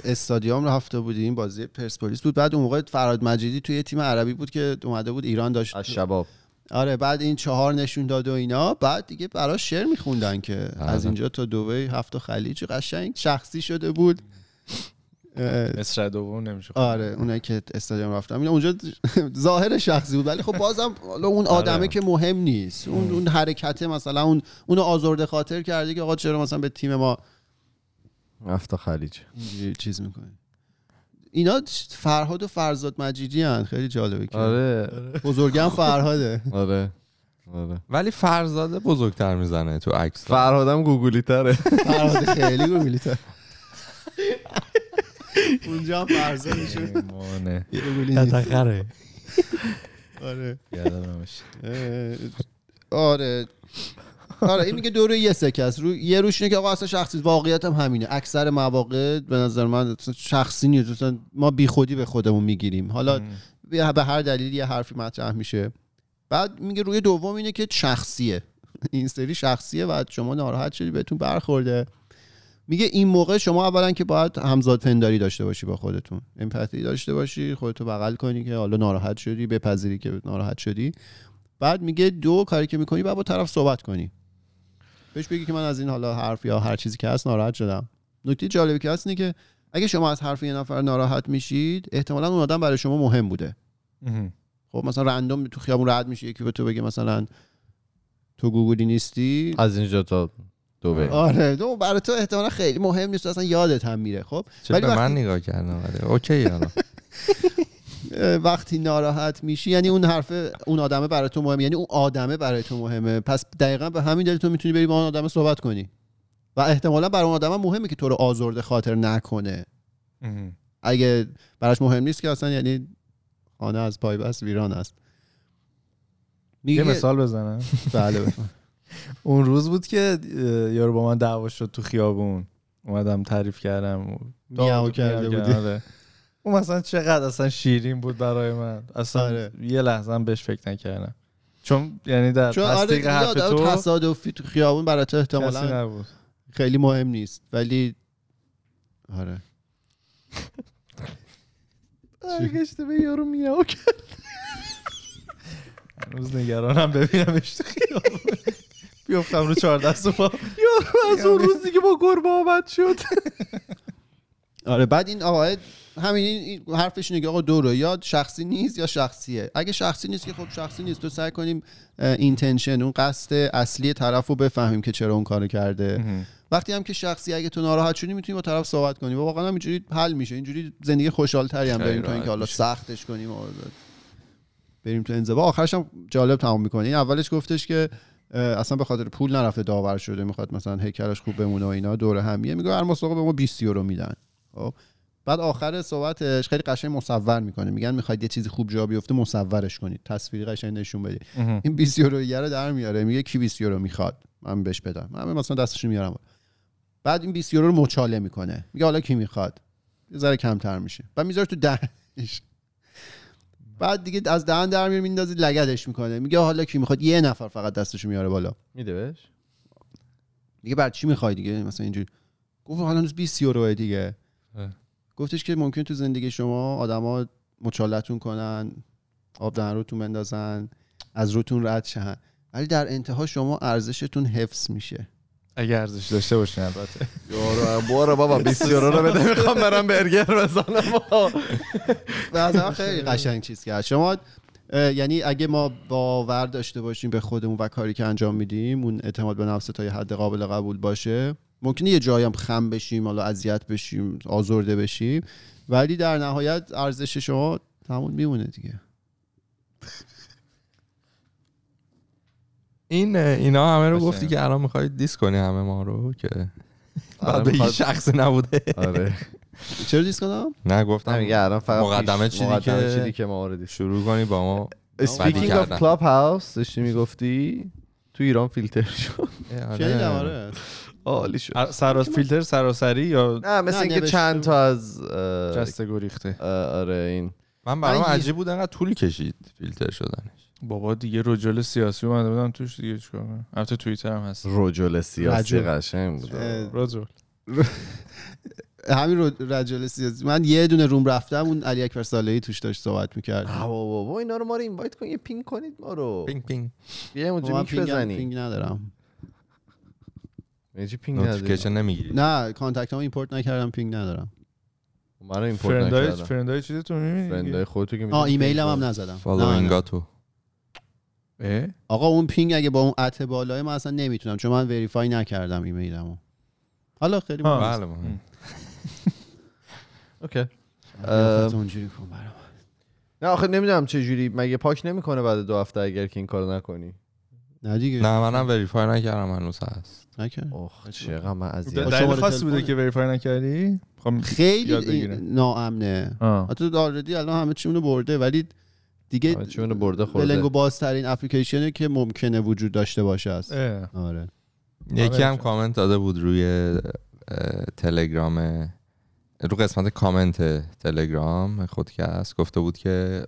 S2: استادیوم رفته بودیم بازی پرسپولیس بود. بعد اون موقع فراد مجیدی توی تیم عربی بود که اومده بود ایران داشت.
S1: از شباب.
S2: آره بعد این چهار نشون داد و اینا. بعد دیگه براش شعر میخوندن که از اینجا تا دبی هفت خلیج قشنگ شخصی شده بود.
S3: مصر دوم نمیشه
S2: آره اونایی که استادیوم رفتم. اینا اونجا ظاهر شخصی بود ولی خب بازم حالا اون آدمه
S3: آره.
S2: که مهم نیست. اون اون حرکت مثلا اون اونو آزرده خاطر کرده که آقا چرا مثلا به تیم ما
S1: هفت خلیج.
S2: اینجوری چیز می‌کنه اینا فرهاد و فرزاد مجیدی هن. خیلی جالبه که.
S1: آره.
S2: بزرگم فرهاده.
S1: آره. آره.
S4: ولی فرزاده بزرگتر می‌زنه تو عکس.
S1: فرهادم گوگلی تره
S2: فرهاد خیلی گوگلی تر اونجا هم نیست.
S4: تتخره.
S2: آره. آره. آره این میگه دو روی یه سکه است. رو یه روش اینه که آقا اصلا شخصی واقعیت هم همینه. اکثر مواقع به نظر من شخصی نیست. ما بی خودی به خودمون می‌گیریم. حالا به هر دلیل یه حرفی مطرح میشه. بعد میگه روی دوم اینه که شخصیه. این سری شخصیه و شما ناراحت شدی بهتون برخورده. میگه این موقع شما اولا که باید همزاد پنداری داشته باشی با خودتون. امپاتی داشته باشی خودتو بغل کنی که حالا ناراحت شدی بپذیری که ناراحت شدی. بعد میگه دو کاری که می‌کنی بعد با طرف صحبت کنی. بهش بگی که من از این حالا حرف یا هر چیزی که هست ناراحت شدم. نکته جالبی که هست اینه که اگه شما از حرف یه نفر ناراحت میشید احتمالا اون آدم برای شما مهم بوده. خب مثلا رندوم تو خیابون رد میشه یکی به تو بگه مثلا تو گوگلی نیستی؟
S1: از اینجا تا دبی
S2: آره تو برای تو احتمالا خیلی مهم نیست اصلا یادت هم میره خب؟ ولی
S4: به من نگاه کردم ولی اوکی حالا.
S2: وقتی ناراحت میشی یعنی اون حرف اون آدمه برای تو مهمه یعنی اون آدمه برای تو مهمه. پس دقیقا به همین دلیل تو می‌تونی بری با اون آدم صحبت کنی. و احتمالا برای اون آدم هم مهمه که تو رو آزرده خاطر نکنه. اگه براش مهم نیست که اصلا یعنی خانه از پای بس ویران است.
S3: یه
S2: میگه
S3: مثال بزنم.
S2: بله.
S3: اون روز بود که یارو با من دعوا شد تو خیابون. اومدم تعریف کردم.
S2: میاو کرده بودی.
S3: آره. اون مثلا چقدر اصلا شیرین بود برای من. اصلا
S2: آره.
S3: یه لحظه هم بهش فکر نکردم. چون یعنی در
S2: چون آره
S3: تصدیق حرف
S2: یاد
S3: تو
S2: تصادفی تو خیابون برای تو احتمالا
S3: نبود.
S2: خیلی مهم نیست. ولی آره.
S1: برگشته به یارو میاو کرد.
S3: هنوز نگرانم ببینمش تو خیابون. بیفتم رو چهار دست و پا.
S1: یارو از اون روزی که با گربه آمد شد.
S2: آره بعد این آقا همین حرفش اینه که آقا دو یا شخصی نیست یا شخصیه. اگه شخصی نیست که خب شخصی نیست تو سعی کنیم اینتنشن اون قصد اصلی طرف رو بفهمیم که چرا اون کارو کرده. وقتی هم که شخصی اگه تو ناراحت شدی می‌تونی با طرف صحبت کنی. و واقعا هم اینجوری حل میشه. اینجوری زندگی خوشحال تری هم داریم تا اینکه حالا. سختش کنیم و بریم تو انزوا. آخرش هم جالب تمام می‌کنه. این اولش گفتش که اصلا به خاطر پول نرفته داور شده می‌خواد مثلا هیکلش خوب بمونه و اینا. دور همیه. میگه هر مسابقه به ما 20 یورو میدن. خب. بعد آخر صحبتش خیلی قشنگ مصور می‌کنه. میگن می‌خواید یه چیزی خوب جا بیفته مصورش کنید. تصویری قشنگ نشون بدید. این 20 یورو رو در میاره. میگه کی 20 یورو می‌خواد؟ من بهش بدم. من مثلا دستش میارم. بعد این 20 یورو رو مچاله می‌کنه. میگه حالا کی می‌خواد؟ یه ذره کمتر میشه. بعد می‌ذاره تو دهنش. بعد دیگه از دهن در میاره میندازه لگدش می‌کنه. میگه حالا کی می‌خواد؟ یه نفر فقط دستش میاره بالا.
S1: میده بهش؟
S2: دیگه بعد چی می‌خوای دیگه؟ مثلا اینجوری. گفت حالا هنوز 20 یوروه دیگه. گفتش که ممکن تو زندگی شما آدما مچالتون کنن آب دهن روتون بندازن از روتون رد شن. ولی در انتها شما ارزشتون حفظ میشه.
S3: اگه ارزش داشته باشین البته.
S1: یارو برو بابا 20 یورو رو بده. می‌خوام برم برگر بزنم.
S2: به نظرم خیلی قشنگ چیز کرد. شما یعنی اگه ما باور داشته باشیم به خودمون و کاری که انجام میدیم اون اعتماد به نفس تا یه حد قابل قبول باشه ممکنه یه جایی هم خم بشیم حالا اذیت بشیم آزرده بشیم ولی در نهایت ارزش شما همون میمونه دیگه.
S4: این اینا همه رو. گفتی که الان می‌خوای دیس کنی همه ما رو که
S1: آره،
S4: بعد به شخصی نبوده.
S1: آره.
S2: چرا دیس کنم؟
S4: نه گفتم
S1: میگه الان فقط
S4: مقدمه چیدی که-
S1: چیدی که ما آوردی.
S4: شروع کنی با ما
S1: Speaking of
S4: کردن.
S1: Clubhouse داشتی می‌گفتی تو ایران فیلتر شد
S2: شنیدم آره.
S1: عالی شد.
S3: ا- سراس فیلتر سراسری یا
S1: نه مثل
S2: نه،
S1: اینکه چند
S2: بود.
S1: تا از
S3: جسته گریخته.
S1: آره این.
S4: من برام عجیب بود انقدر طول کشید فیلتر شدنش.
S3: بابا دیگه رجل سیاسی اومده بودم توش دیگه چیکار کنم؟ البته توییتر هم هست.
S1: رجل سیاسی. قشنگ بود.
S3: رجل.
S2: همین رو رجل سیاسی. من یه دونه روم رفتم اون علی اکبر صالحی توش داشت صحبت می‌کرد.
S1: بابا بابا اینا رو ما رو اینوایت کن یه پینگ کنید ما رو.
S4: پینگ پینگ.
S1: یه اونجا
S2: من
S1: میک
S2: پینگ,
S1: بزنی.
S2: پینگ ندارم.
S1: یه پینگ نداری؟
S4: نوتیفیکیشن نمی‌گیری.
S2: نه کانتکت هم ایمپورت نکردم پینگ ندارم.
S1: من رو ایمپورت
S3: فرندای
S1: نکردم.
S3: فرندای چیزتون می‌بینی
S1: فرندای خودتو که
S2: آه
S1: می‌دونی
S2: ایمیلم
S1: پینگ
S2: هم نزدم. نه.
S4: فالوینگاتو
S2: آقا اون پینگ اگه با اون ات بالای من اصلا نمی‌تونم چون من وریفای نکردم ایمیلمو. حالا خیلی
S3: ها.
S4: بله مهم.
S1: اوکی.
S2: اونجوری کن برام.
S1: نه آخه نمی‌دونم چه جوری مگه پاک نمی‌کنه بعد دو هفته اگر که این کارو نکنی؟
S2: نه دیگه
S4: نه منم وریفای نکردم هنوز هست
S2: نکرد
S1: اوه چقدر من اذیت
S3: دلیل خاصی بوده. که وریفای نکردی خب
S2: خیلی. ناامنه. حتی آلردی الان همه چیونو برده ولی دیگه
S1: همه چیونو برده خورده.
S2: بلنگو بازترین اپلیکیشنی که ممکنه وجود داشته باشه است. آره
S4: یکی هم
S3: آره.
S4: کامنت داده بود روی تلگرام رو قسمت کامنت تلگرام خودکست گفته بود که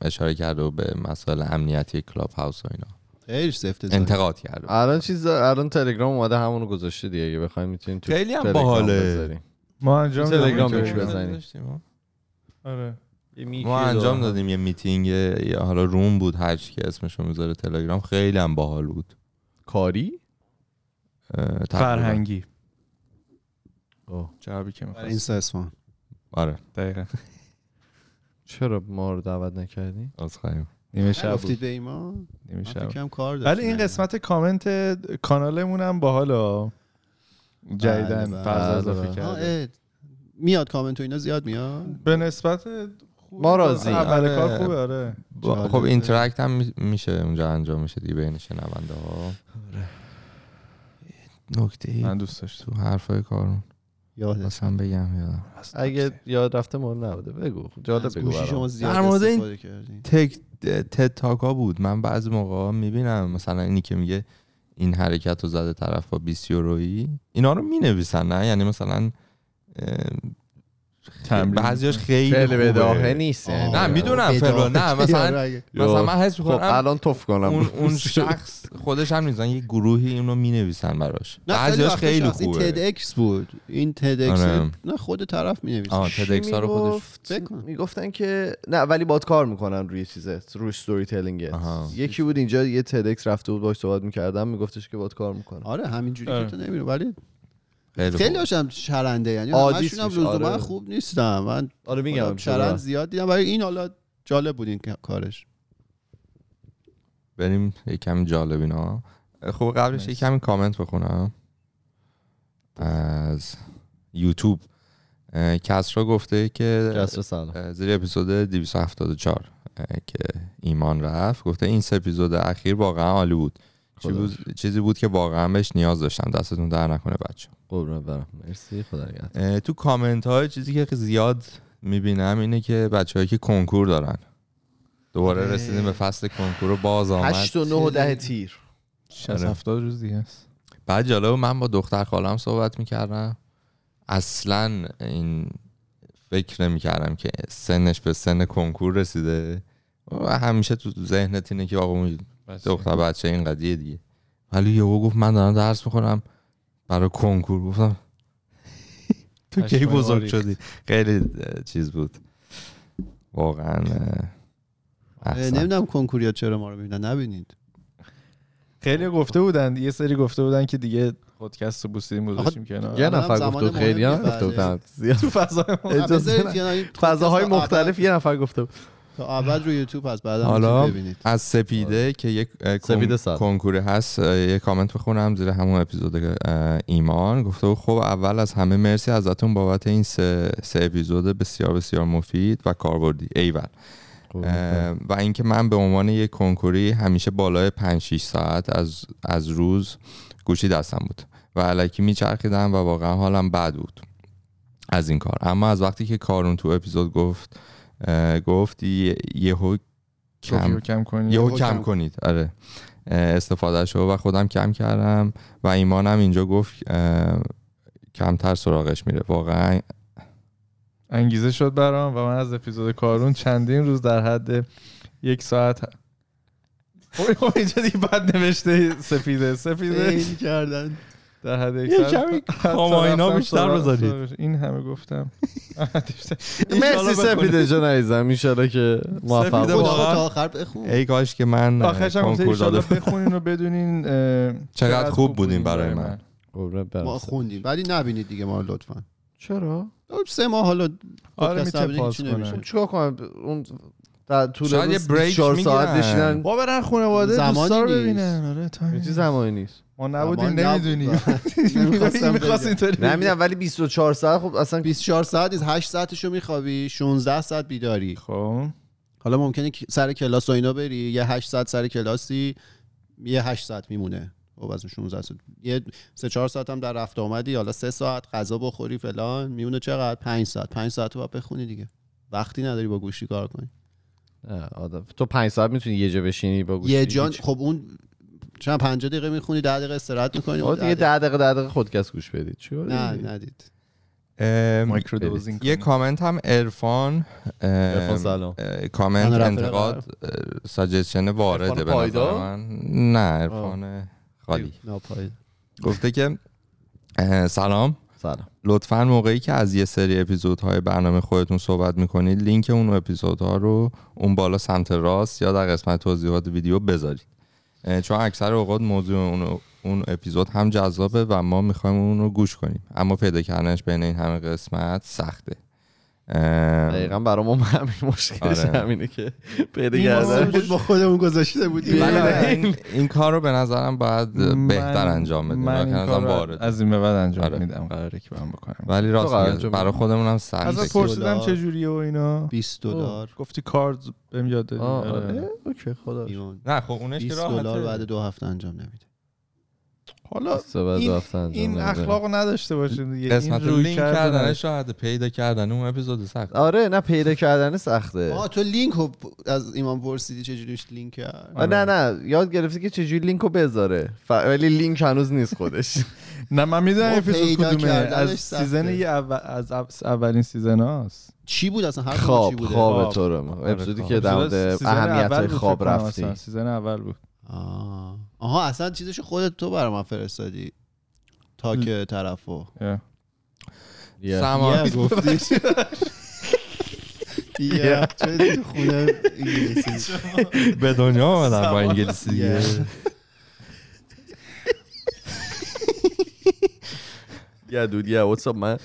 S4: اشاره کرده به مسائل امنیتی کلاب هاوس و اینا
S2: خیلی سفت
S4: انتقاد بود.
S1: الان چیز الان تلگرام اومده همونو گذاشته دیگه اگه بخوایم می‌تونیم تو
S4: خیلی هم
S1: تلگرام
S4: باحاله.
S3: ما انجام
S1: تلگرام
S3: دادیم.
S1: بهش بزنی.
S4: داشتیم.
S3: آره
S4: ما انجام دادیم یه میتینگ یا حالا روم بود هر چی که اسمشو می‌ذاره تلگرام خیلی هم باحال بود
S1: کاری.
S3: فرهنگی
S1: اوه.
S3: جوابی که
S2: این
S3: می‌خواست
S2: اسمان
S4: آره
S3: دقیقا
S1: چرا ما رو دعوت نکردی
S4: عذرخواهی.
S3: نیمه شب
S2: گفتید به ایمان
S3: نیمه
S2: من
S3: شب.
S2: فکرم کار
S3: ولی. این قسمت کامنت کانالمون هم باحالا جدیدن
S2: بله،
S1: بله،
S3: اضافه.
S2: آه،
S3: کرده.
S2: اه. میاد کامنت و اینا زیاد میاد.
S3: به نسبت
S1: ما راضی.
S3: اول
S4: آره.
S3: کار خوبه آره.
S4: خب اینتراکت هم می- میشه اونجا انجام میشه دیگه بین شنونده ها. نکته
S3: من دوست داشتم.
S4: تو حرفای کارون.
S2: یاد
S4: مثلا بگم یادم.
S1: اگه یاد رفته مهم نبوده بگو. جالب
S2: از
S1: بگو.
S2: شما زیاد
S4: در مورد این-
S2: استفاده کردین
S4: تک تد تاکا بود. من بعضی موقع می‌بینم مثلا اینی که میگه این حرکت رو زده طرف با 20 یورویی اینا رو می‌نویسن نه؟ یعنی مثلا
S3: تمرین.
S4: بعضیاش خیلی خوبه.
S1: بداهه نیست. یعنی.
S4: نه، می‌دونم
S2: بداهه.
S4: نه، مثلا- مثلا من حس
S1: خب
S4: می‌کنم
S1: الان توف کنم.
S4: اون, اون شخص خودش هم نیزن یه گروهی اینو می‌نویسن براش. بعضیاش خیلی
S2: شخص- این
S4: خوبه.
S2: تد اکس بود. این تد اکس
S4: آره.
S2: نه خود طرف می
S4: آه
S1: چی
S4: تدکس رو خودش.
S1: می‌گفتن که نه ولی باد کار می‌کنن روی چیزه روی ستوری تلینگ
S4: آها.
S1: یکی بود اینجا یه تدکس رفته بود باش صحبت می‌کردم میگفتش که باد کار می‌کنه.
S2: آره همینجوری. که تو نمیره ولی
S4: خیلی.
S2: هاشم شرنده یعنی همشون هم لزوما
S1: آره.
S2: خوب نیستم. من
S1: آره میگم
S2: شرند زیاد دیدم. برای این حالا جالب بود این کارش.
S4: بریم یه کمی جالب اینا. خب قبلش. یه کمی کامنت بخونم. از یوتیوب. کسرا گفته که زیر اپیزود 274 اه، که ایمان رفت. گفته این سه اپیزود اخیر واقعا عالی بود- چیزی بود که واقعا بهش نیاز داشتم دستتون در نکنه بچه
S1: قربونت برم. مرسی. خدا.
S4: تو کامنت های چیزی که زیاد می‌بینم اینه که بچههایی که کنکور دارن. دوباره
S1: آره.
S4: رسیدیم به فصل کنکور و باز آمد.
S1: هشت و نه و ده تیر.
S3: 60
S4: آره.
S3: 70 روز دیگه است.
S4: بعد جالب من با دختر خالم صحبت می‌کردم. اصلا این فکر نمی‌کردم که سنش به سن کنکور رسیده. و همیشه تو ذهنت اینه که آقا دختر بچه این قضیه دیگه. ولی یهو گفت من دارم درس می‌خونم برای کنکور. گفتم تو کی بزرگ شدی؟ خیلی چیز بود. واقعا.
S2: نمی‌دونم کنکوریا چرا ما رو می‌بینن. نبینید.
S3: خیلی گفته بودن. یه سری گفته بودن که دیگه پادکست رو بوسیدیم گذاشتیم کنار.
S1: یه نفر گفته بود خیلی هم گفته. بودن. زیاد
S3: تو.
S2: یه نوعی
S1: فضاهای مختلف یه نفر گفته بود.
S2: تا اول روی یوتیوب هست بعد
S4: حالا
S2: ببینید.
S4: از سپیده که یک
S1: سپیده.
S4: کنکوری هست یه کامنت بخونم زیر همون اپیزود ایمان. گفته بود خب اول از همه مرسی ازتون بابت این سه, سه اپیزود بسیار بسیار مفید و کاربردی. ایول. اه، و اینکه من به عنوان یک کنکوری همیشه بالای 5 6 ساعت از از روز گوشی دستم بود و علکی میچرخیدم و واقعا حالم بد بود از این کار. اما از وقتی که کارون تو اپیزود گفت گفت یه- یهو
S3: کم
S4: کم
S3: کم کنی؟
S4: یهو کم
S2: کم.
S4: کنید. آره. استفاده شو و خودم کم کردم و ایمانم اینجا گفت کمتر سراغش میره. واقعا
S3: انگیزه شد برام و من از اپیزود کارون چندین روز در حد یک ساعت خب اینجا دیگه بد نوشته سفیده سفیده.
S2: کردن.
S3: در حد حتی
S4: کاماینا بیشتر بذارید.
S3: این همه گفتم.
S1: مرسی سپیده جان عزیزم. ایشالا که موفق
S2: تا آخر بخون.
S4: ای کاش که من
S3: آخرش هم گفته
S4: کنکور داده.
S3: ایشالا بخونین و بدونین
S4: چقدر خوب بودین برای من.
S1: برم.
S2: ما خوندیم. ولی نبینید دیگه ما لطفا.
S1: چرا؟
S2: سه ماه حالا
S3: آره می‌تونه پاس. کنه
S1: چیکار کنم؟ اون در طول
S4: شاید یه
S1: روز
S4: بریک
S1: 24 ساعت
S4: می‌گیرن.
S1: بشینن
S3: با برن خانواده
S2: زمانی
S3: دوستا رو
S2: نیست.
S3: ببینن. آره تایم
S1: چیزی زمانی نیست.
S3: ما نبودیم
S2: زمان نبود.
S3: نمی‌دونی
S2: نمی‌خواستم
S3: می‌خواست
S2: بگم.
S3: اینطوری.
S1: نمی‌دونم ولی 24 ساعت خب اصلا
S2: 24 ساعت نیست. 8 ساعتشو میخوابی 16 ساعت بیداری.
S3: خب.
S2: حالا ممکنه سر کلاس و اینا بری یه 8 ساعت سر کلاسی یه 8 ساعت میمونه. خب از اون 16 ساعت. یه 3 4 ساعت هم در رفت آمدی حالا 3 ساعت غذا بخوری فلان میمونه چقدر؟ 5 ساعت. 5 ساعت رو بخونی دیگه. وقتی نداری با گوشی کار کنی.
S1: آدم. تو 5 ساعت می‌تونی یه جا بشینی با گوشی.
S2: یه جان. خب اون چند 50 دقیقه می‌خونی 10 دقیقه استراحت می‌کنی
S1: آقا دیگه 10 دقیقه. 10 دقیقه خودکست گوش بدید. چیکار
S2: نه؟ ندید.
S3: مایکرو دوزینگ
S4: یه. کامنت هم ارفان
S1: عرفان سلام.
S4: کامنت انتقاد ساجشن وارده
S1: عرفان
S4: به نظر؟ من. نه عرفان خالی. گفته که سلام.
S1: سلام
S4: لطفا موقعی که از یه سری اپیزودهای برنامه خودتون صحبت می‌کنید لینک اون اپیزودها رو اون بالا سمت راست یا در قسمت توضیحات ویدیو بذارید. چون اکثر اوقات موضوع اون, اون اپیزود هم جذابه و ما می‌خوایم اون رو گوش کنیم. اما پیدا کردنش بین این همه قسمت سخته.
S1: دقیقا برای ما همین مشکلش
S4: آره.
S1: همینه که پیدا کردن.
S2: بود با خودمون گذاشته بودیم.
S4: ولی
S1: بله.
S4: این, این کار رو به نظرم باید بهتر انجام بدیم.
S3: من این
S4: که
S3: کار از این به بعد انجام
S4: آره.
S3: میدم. قراره که من بکنم.
S4: ولی راست برای. خودمون هم
S3: ازت
S4: سخته
S3: پرسیدم. چه جوریه و اینا؟
S2: 20 دلار.
S3: گفتی کارد بهم یاد آره.
S1: اوکی خدا
S4: نه خب اونش که
S2: 20 دلار بعد دو هفته انجام نمیده.
S3: حالا این, این. اخلاق رو نداشته باشین دیگه.
S4: قسمت
S3: این روی
S4: لینک کردنش شاید. پیدا کردن اون اپیزود سخت.
S1: آره نه پیدا کردن سخته.
S2: آه تو لینک رو از ایمان پرسیدی چجوریش لینک کرد؟
S1: آه، نه نه یاد گرفتی که چجوری لینک رو بذاره. ف... ولی لینک هنوز نیست خودش.
S3: نه من می‌دونم
S2: ما
S3: اپیزود
S2: پیدا
S3: کدومه.
S2: کردنش
S3: از. سیزن اول از اولین سیزن هاست.
S2: چی بود اصلا؟ هر
S1: خواب
S2: چی بوده؟
S1: خواب. تو رو
S3: آره،
S1: اپیزودی. که در اهمیت خواب رفتی.
S3: سیزن اول بود.
S2: آه. آها اصلا چیزشو خودت تو برای من فرستادی؟ تا که طرفو.
S4: سما
S2: گفتی. یه چه تو خونه انگلیسی؟
S4: به دنیا آمدن با انگلیسی. دیگه
S1: یه دود یه واتساپ من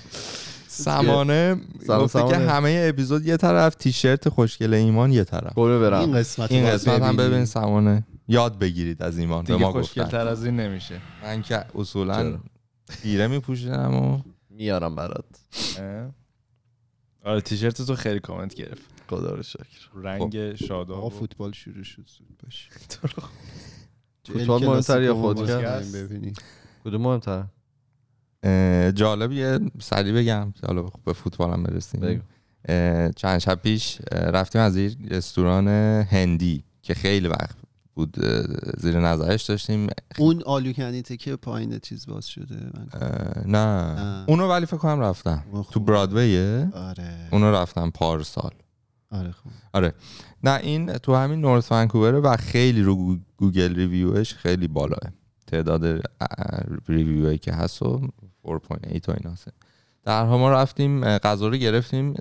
S4: سمانه گفته که. همه اپیزود یه طرف تیشرت خوشگل ایمان یه طرف.
S2: این
S1: برم.
S2: قسمت
S4: این قسمت هم. ببین سمانه. یاد بگیرید از ایمان به
S3: دیگه
S4: ما گفتن.
S3: تر از این نمیشه.
S4: من که اصولا؟ خیره میپوشیدم و
S1: میارم برات؟
S3: آره تیشرت تو خیلی کامنت گرفت.
S1: خدا رو شکر.
S3: رنگ شاداب
S2: آقا فوتبال شروع شد زود باش
S1: فوتبال مهمتر یا؟
S2: ببینی
S1: کدوم مهمتر؟
S4: جالب یه سری بگم. حالا به فوتبال هم برسیم چند شب پیش رفتیم از یک رستوران هندی که خیلی وقت بود زیر نظرش داشتیم.
S2: اون آلو تکه پایین چیز باز شده؟ من
S4: نه.
S2: نه.
S4: اونو ولی فکر کنم رفتم تو
S2: خوب.
S4: برادویه
S2: آره.
S4: اونو رفتم پارسال
S2: آره خوب.
S4: نه این تو همین نورث ونکووره و خیلی رو گو- Google review ش خیلی بالاه. تعداد review هایی که هست و 4.8 و اینا هست. در ما رفتیم غذا رو گرفتیم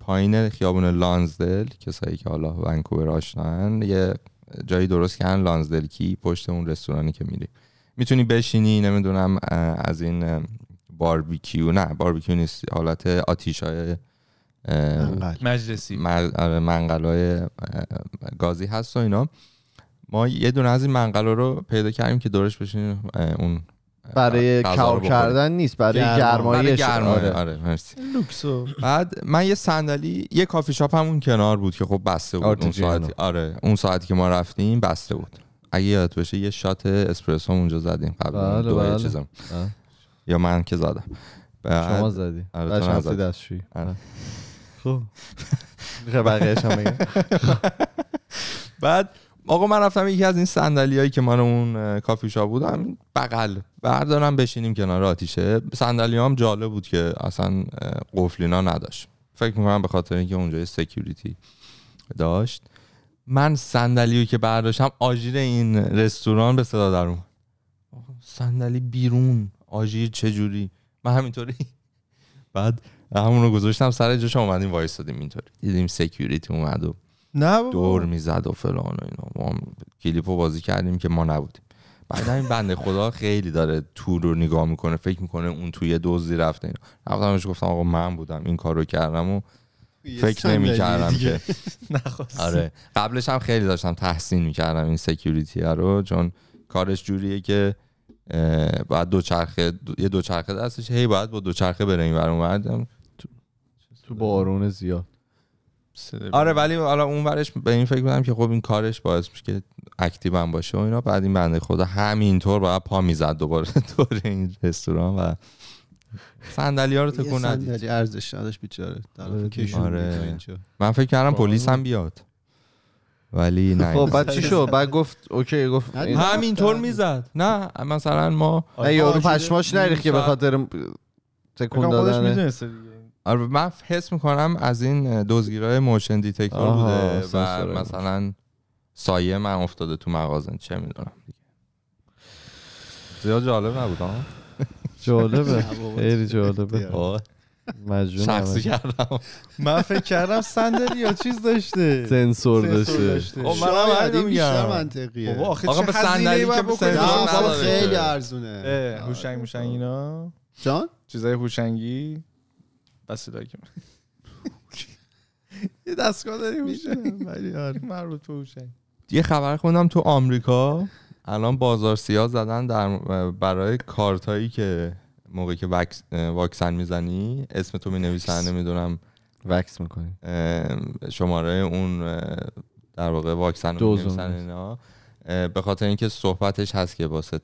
S4: پایین خیابون لانزدل کسایی که حالا ونکوور آشنان یه جایی درست کردن لانزدل کی پشت اون رستورانی که میری. می‌تونی بشینی نمی‌دونم از این باربیکیو. نه باربیکیو نیست حالت آتیش های اه،
S2: انقل.
S3: مجلسی.
S4: منقلای گازی هست و اینا. ما یه دونه از این منقلا رو پیدا کردیم که دورش بشینیم اون
S1: برای کار. کردن نیست برای.
S4: برای
S1: گرمایش آره.
S4: آره مرسی
S3: لوکسو
S4: بعد من یه صندلی یه کافی شاپ همون کنار بود که خب بسته بود اون. ساعتی آره اون ساعتی که ما رفتیم بسته بود اگه یاد باشه یه shot اسپرسو اونجا زدیم قبل
S1: بله،
S4: دو
S1: بله.
S4: چیزم. یا من که زدم بعد
S1: شما زدی
S4: آره، تو نزدی.
S1: دستشویی
S4: آره.
S1: خب هم
S4: بعد آقا من رفتم یکی از این صندلیایی که من اون کافی شاپ بودم بغل. بردارم بشینیم کنار آتیشه. صندلی هم جالب بود که اصلا قفل اینا نداشت. فکر می‌کنم به خاطر اینکه اونجا security داشت. من صندلی که برداشتم آژیر این رستوران به صدا در اومد. صندلی بیرون. آژیر چجوری؟ من همینطوری. بعد همون رو گذاشتم سر جاش اومدیم وایستادیم اینطوری. دیدیم security اومد و
S3: نه بابا.
S4: دور می‌زد و فلان و اینا. ما کلیپو بازی کردیم که ما نبودیم. بعد این بنده خدا خیلی داره تور رو نگاه می‌کنه فکر می‌کنه اون توی دزدی رفته اینا. رفتم بهش گفتم آقا من بودم این کارو کردم و فکر نمی‌کردم. که.
S3: نخواست
S4: آره. قبلش هم خیلی داشتم تحسین می‌کردم این security رو چون کارش جوریه که دوچرخه دو- یه دوچرخه دستش هی باید با دوچرخه بره این.
S1: تو بارون زیاد.
S4: آره ولی حالا اون ورش به این فکر بودم که خب این کارش باعث میشه که active هم باشه و اینا. بعد این بنده خدا همینطور باید پا می‌زد دوباره دور این رستوران و صندلی ها رو تکون ندید.
S2: صندلی ارزش نداشت بیچاره. طرف
S1: آره.
S4: آره. من فکر کردم پلیس هم بیاد. ولی نه.
S1: خب بعد چی شد؟ بعد گفت okay گفت
S4: همینطور می‌زد. نه مثلا ما
S1: یارو پشماش
S4: نیم
S1: نریخت که به. خاطر تکون
S3: خودش
S1: دادن.
S3: می‌دونسته دیگه.
S4: آره، من حس می‌کنم از این دزدگیرای motion
S1: detector
S4: بوده
S1: سنسوره.
S4: و مثلا سایه من افتاده تو مغازه چه می‌دونم زیاد جالب نبود ها
S1: جالبه. خیلی جالبه. مجنون
S4: شخصی. کردم.
S3: من فکر کردم صندلی یا چیز داشته.
S1: سنسور داشته.
S4: خب منم
S2: بیشتر
S4: میگم.
S2: منطقیه.
S4: آقا به صندلی که؟ سنسور.
S2: خیلی ارزونه.
S3: هوشنگ موشنگ اینا
S2: جان؟
S3: چیزای هوشنگی؟ بس که یه دستگاه داری هوشنگ. ولی آره مربوط به هوشنگ.
S4: یه خبر خوندم تو آمریکا. الان بازار سیاه زدن در برای کارتایی که موقعی که وکس- واکسن می‌زنی اسم تو می نویسن نمی‌دونم
S1: وکس می‌کنی.
S4: شماره اون در واقع واکسن رو می‌نویسن. اینا. به خاطر اینکه صحبتش هست که واسه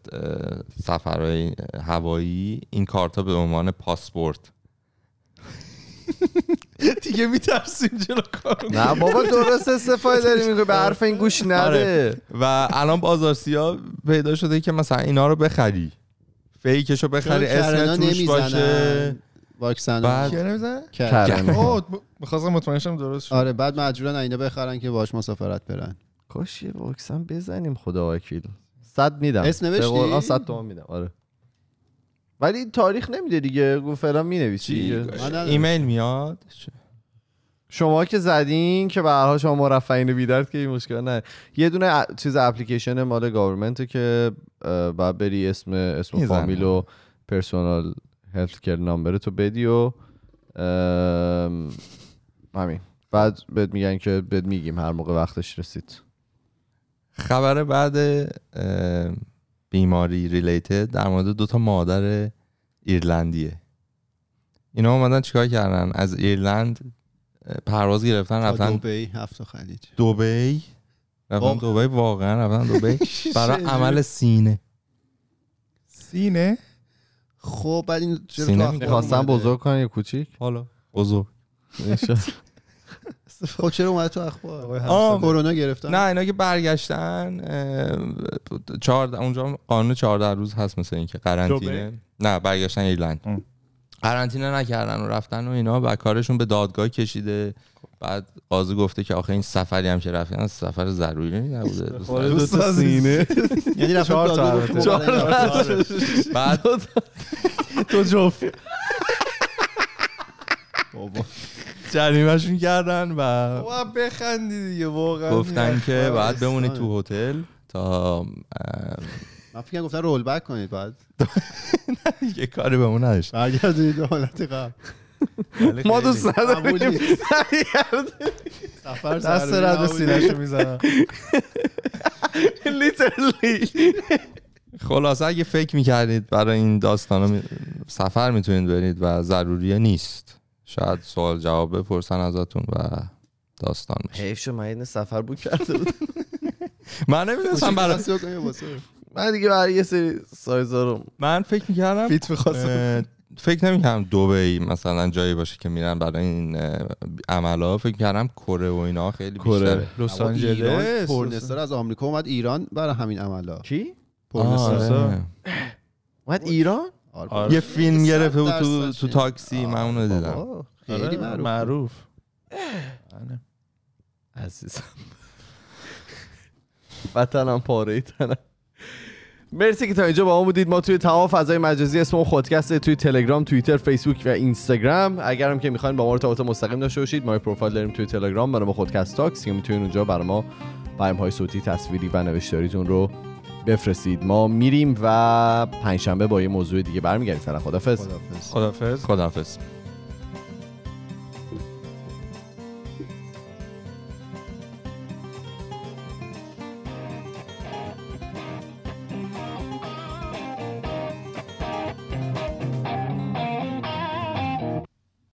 S4: سفرهای هوایی این کارتا به عنوان پاسپورت.
S3: دیگه میترسیم جلو کارو
S1: نه بابا درست استفاده داری می‌کنی به حرف این گوش نده.
S4: آره. و الان بازار سیاه پیدا شده که مثلا اینا رو بخری. فیکشو بخری اسم توش باشه.
S2: واکسن
S4: بعد-
S3: می‌خواستم مطمئن شم درست شد.
S2: آره بعد مجبورن اینا بخرن که باش مسافرت برن.
S1: کاش یه واکسن بزنیم خدا وکیل. صد میدم.
S2: اسم نوشتی؟
S1: صد تومن میدم. آره. ولی تاریخ نمیده دیگه. گفت فعلا می‌نویسی.
S4: ایمیل میاد؟
S1: شما که زدین که به هر حال شما مرفهین بی‌درد که این مشکل نه. یه دونه ا- چیز اپلیکیشن مال government که بعد بری اسم اسم. فامیل و personal health care number تو بدی و ام، همین. بعد بهت میگن که بهت میگیم هر موقع وقتش رسید.
S4: خبر بعد بیماری ریلیتد در مورد دوتا مادر ایرلندیه. اینا اومدن چیکار کردن؟ از ایرلند پرواز گرفتن رفتن
S2: دبی هفت خلیج.
S4: دبی؟ رفتن. دبی واقعا رفتن دبی. برای عمل سینه.
S3: سینه؟
S2: خب بعد این
S4: سینه؟
S2: اومده؟
S1: بزرگ کنن یا کوچیک؟
S4: حالا. بزرگ.
S2: خب چرا اومده تو اخبار
S4: آه.
S2: کرونا گرفتن
S4: نه اینا که برگشتن اه، چهارده اونجا قانون 14 روز هست مثل اینکه قرنطینه نه برگشتن ایرلند. قرنطینه نکردن و رفتن و اینا و کارشون به دادگاه کشیده بعد قاضی گفته که آخه این سفری هم که رفتن سفر ضروری نبوده
S3: دوست
S1: دو تا
S3: عزیز.
S1: سینه
S2: یعنی رفت
S3: چهار تا
S2: دادگاه
S3: البته.
S2: گفت
S1: چهار
S2: برای
S1: تا.
S2: این رفت.
S4: بعد
S3: تو جفت
S4: جریمهشون کردن و
S3: بخندی دیگه واقعا.
S4: گفتن که باید بمونید. تو هتل تا
S2: من فکر گفتن رول بک کنید بعد.
S4: یه کاری به اون نداشت.
S2: برگردونید به حالت قبل.
S1: ما دوست نداریم.
S2: سفر
S3: دست رد
S2: نبودی.
S3: سینه‌شو می‌زنم.
S1: لیترلی
S4: خلاصه اگه فکر می‌کردید برای این داستان. سفر می‌تونید برید و ضروریه نیست. شاید سوال جواب بپرسن ازتون و داستان بشه
S1: حیف شد من این سفر بود کرده بود
S4: من نمی‌دونستم برای.
S1: من دیگه برای یه سری سایزا رو
S4: من فکر می‌کردم
S3: فیت می‌خواستم.
S4: فکر نمی‌کردم دوبی مثلا جایی باشه که میرن برای این عملا فکر کردم کره و اینا خیلی
S1: کره.
S4: بیشتره
S3: لس آنجلس
S2: پورنستار از آمریکا اومد ایران برای همین عملا
S1: کی؟
S2: پورنستار
S4: آره.
S1: اومد ایران؟
S2: آره.
S3: آره.
S4: یه فیلم گرفته بود تو, تو. تاکسی من اونو دیدم.
S2: بابا، خیلی
S3: آره،
S2: معروف
S3: معروف. بله.
S1: عزیزم. وطنم پاره تنم. مرسی که تا اینجا با ما بودید. ما توی تمام فضای مجازی اسم خودکسته توی تلگرام توییتر فیسبوک و اینستاگرام. اگرم که می‌خواین با ما ارتباط مستقیم داشته باشید ما پروفایل داریم توی تلگرام. برای ما خودکست تاکس یا می‌تونید اونجا برای ما پیام های صوتی تصویری و نوشتاریتون رو بفرستید. ما میریم و پنجشنبه با یه موضوع دیگه برمیگردیم. سلام خدافظ
S2: خداحافظ.
S3: خدافظ
S4: خداحافظ.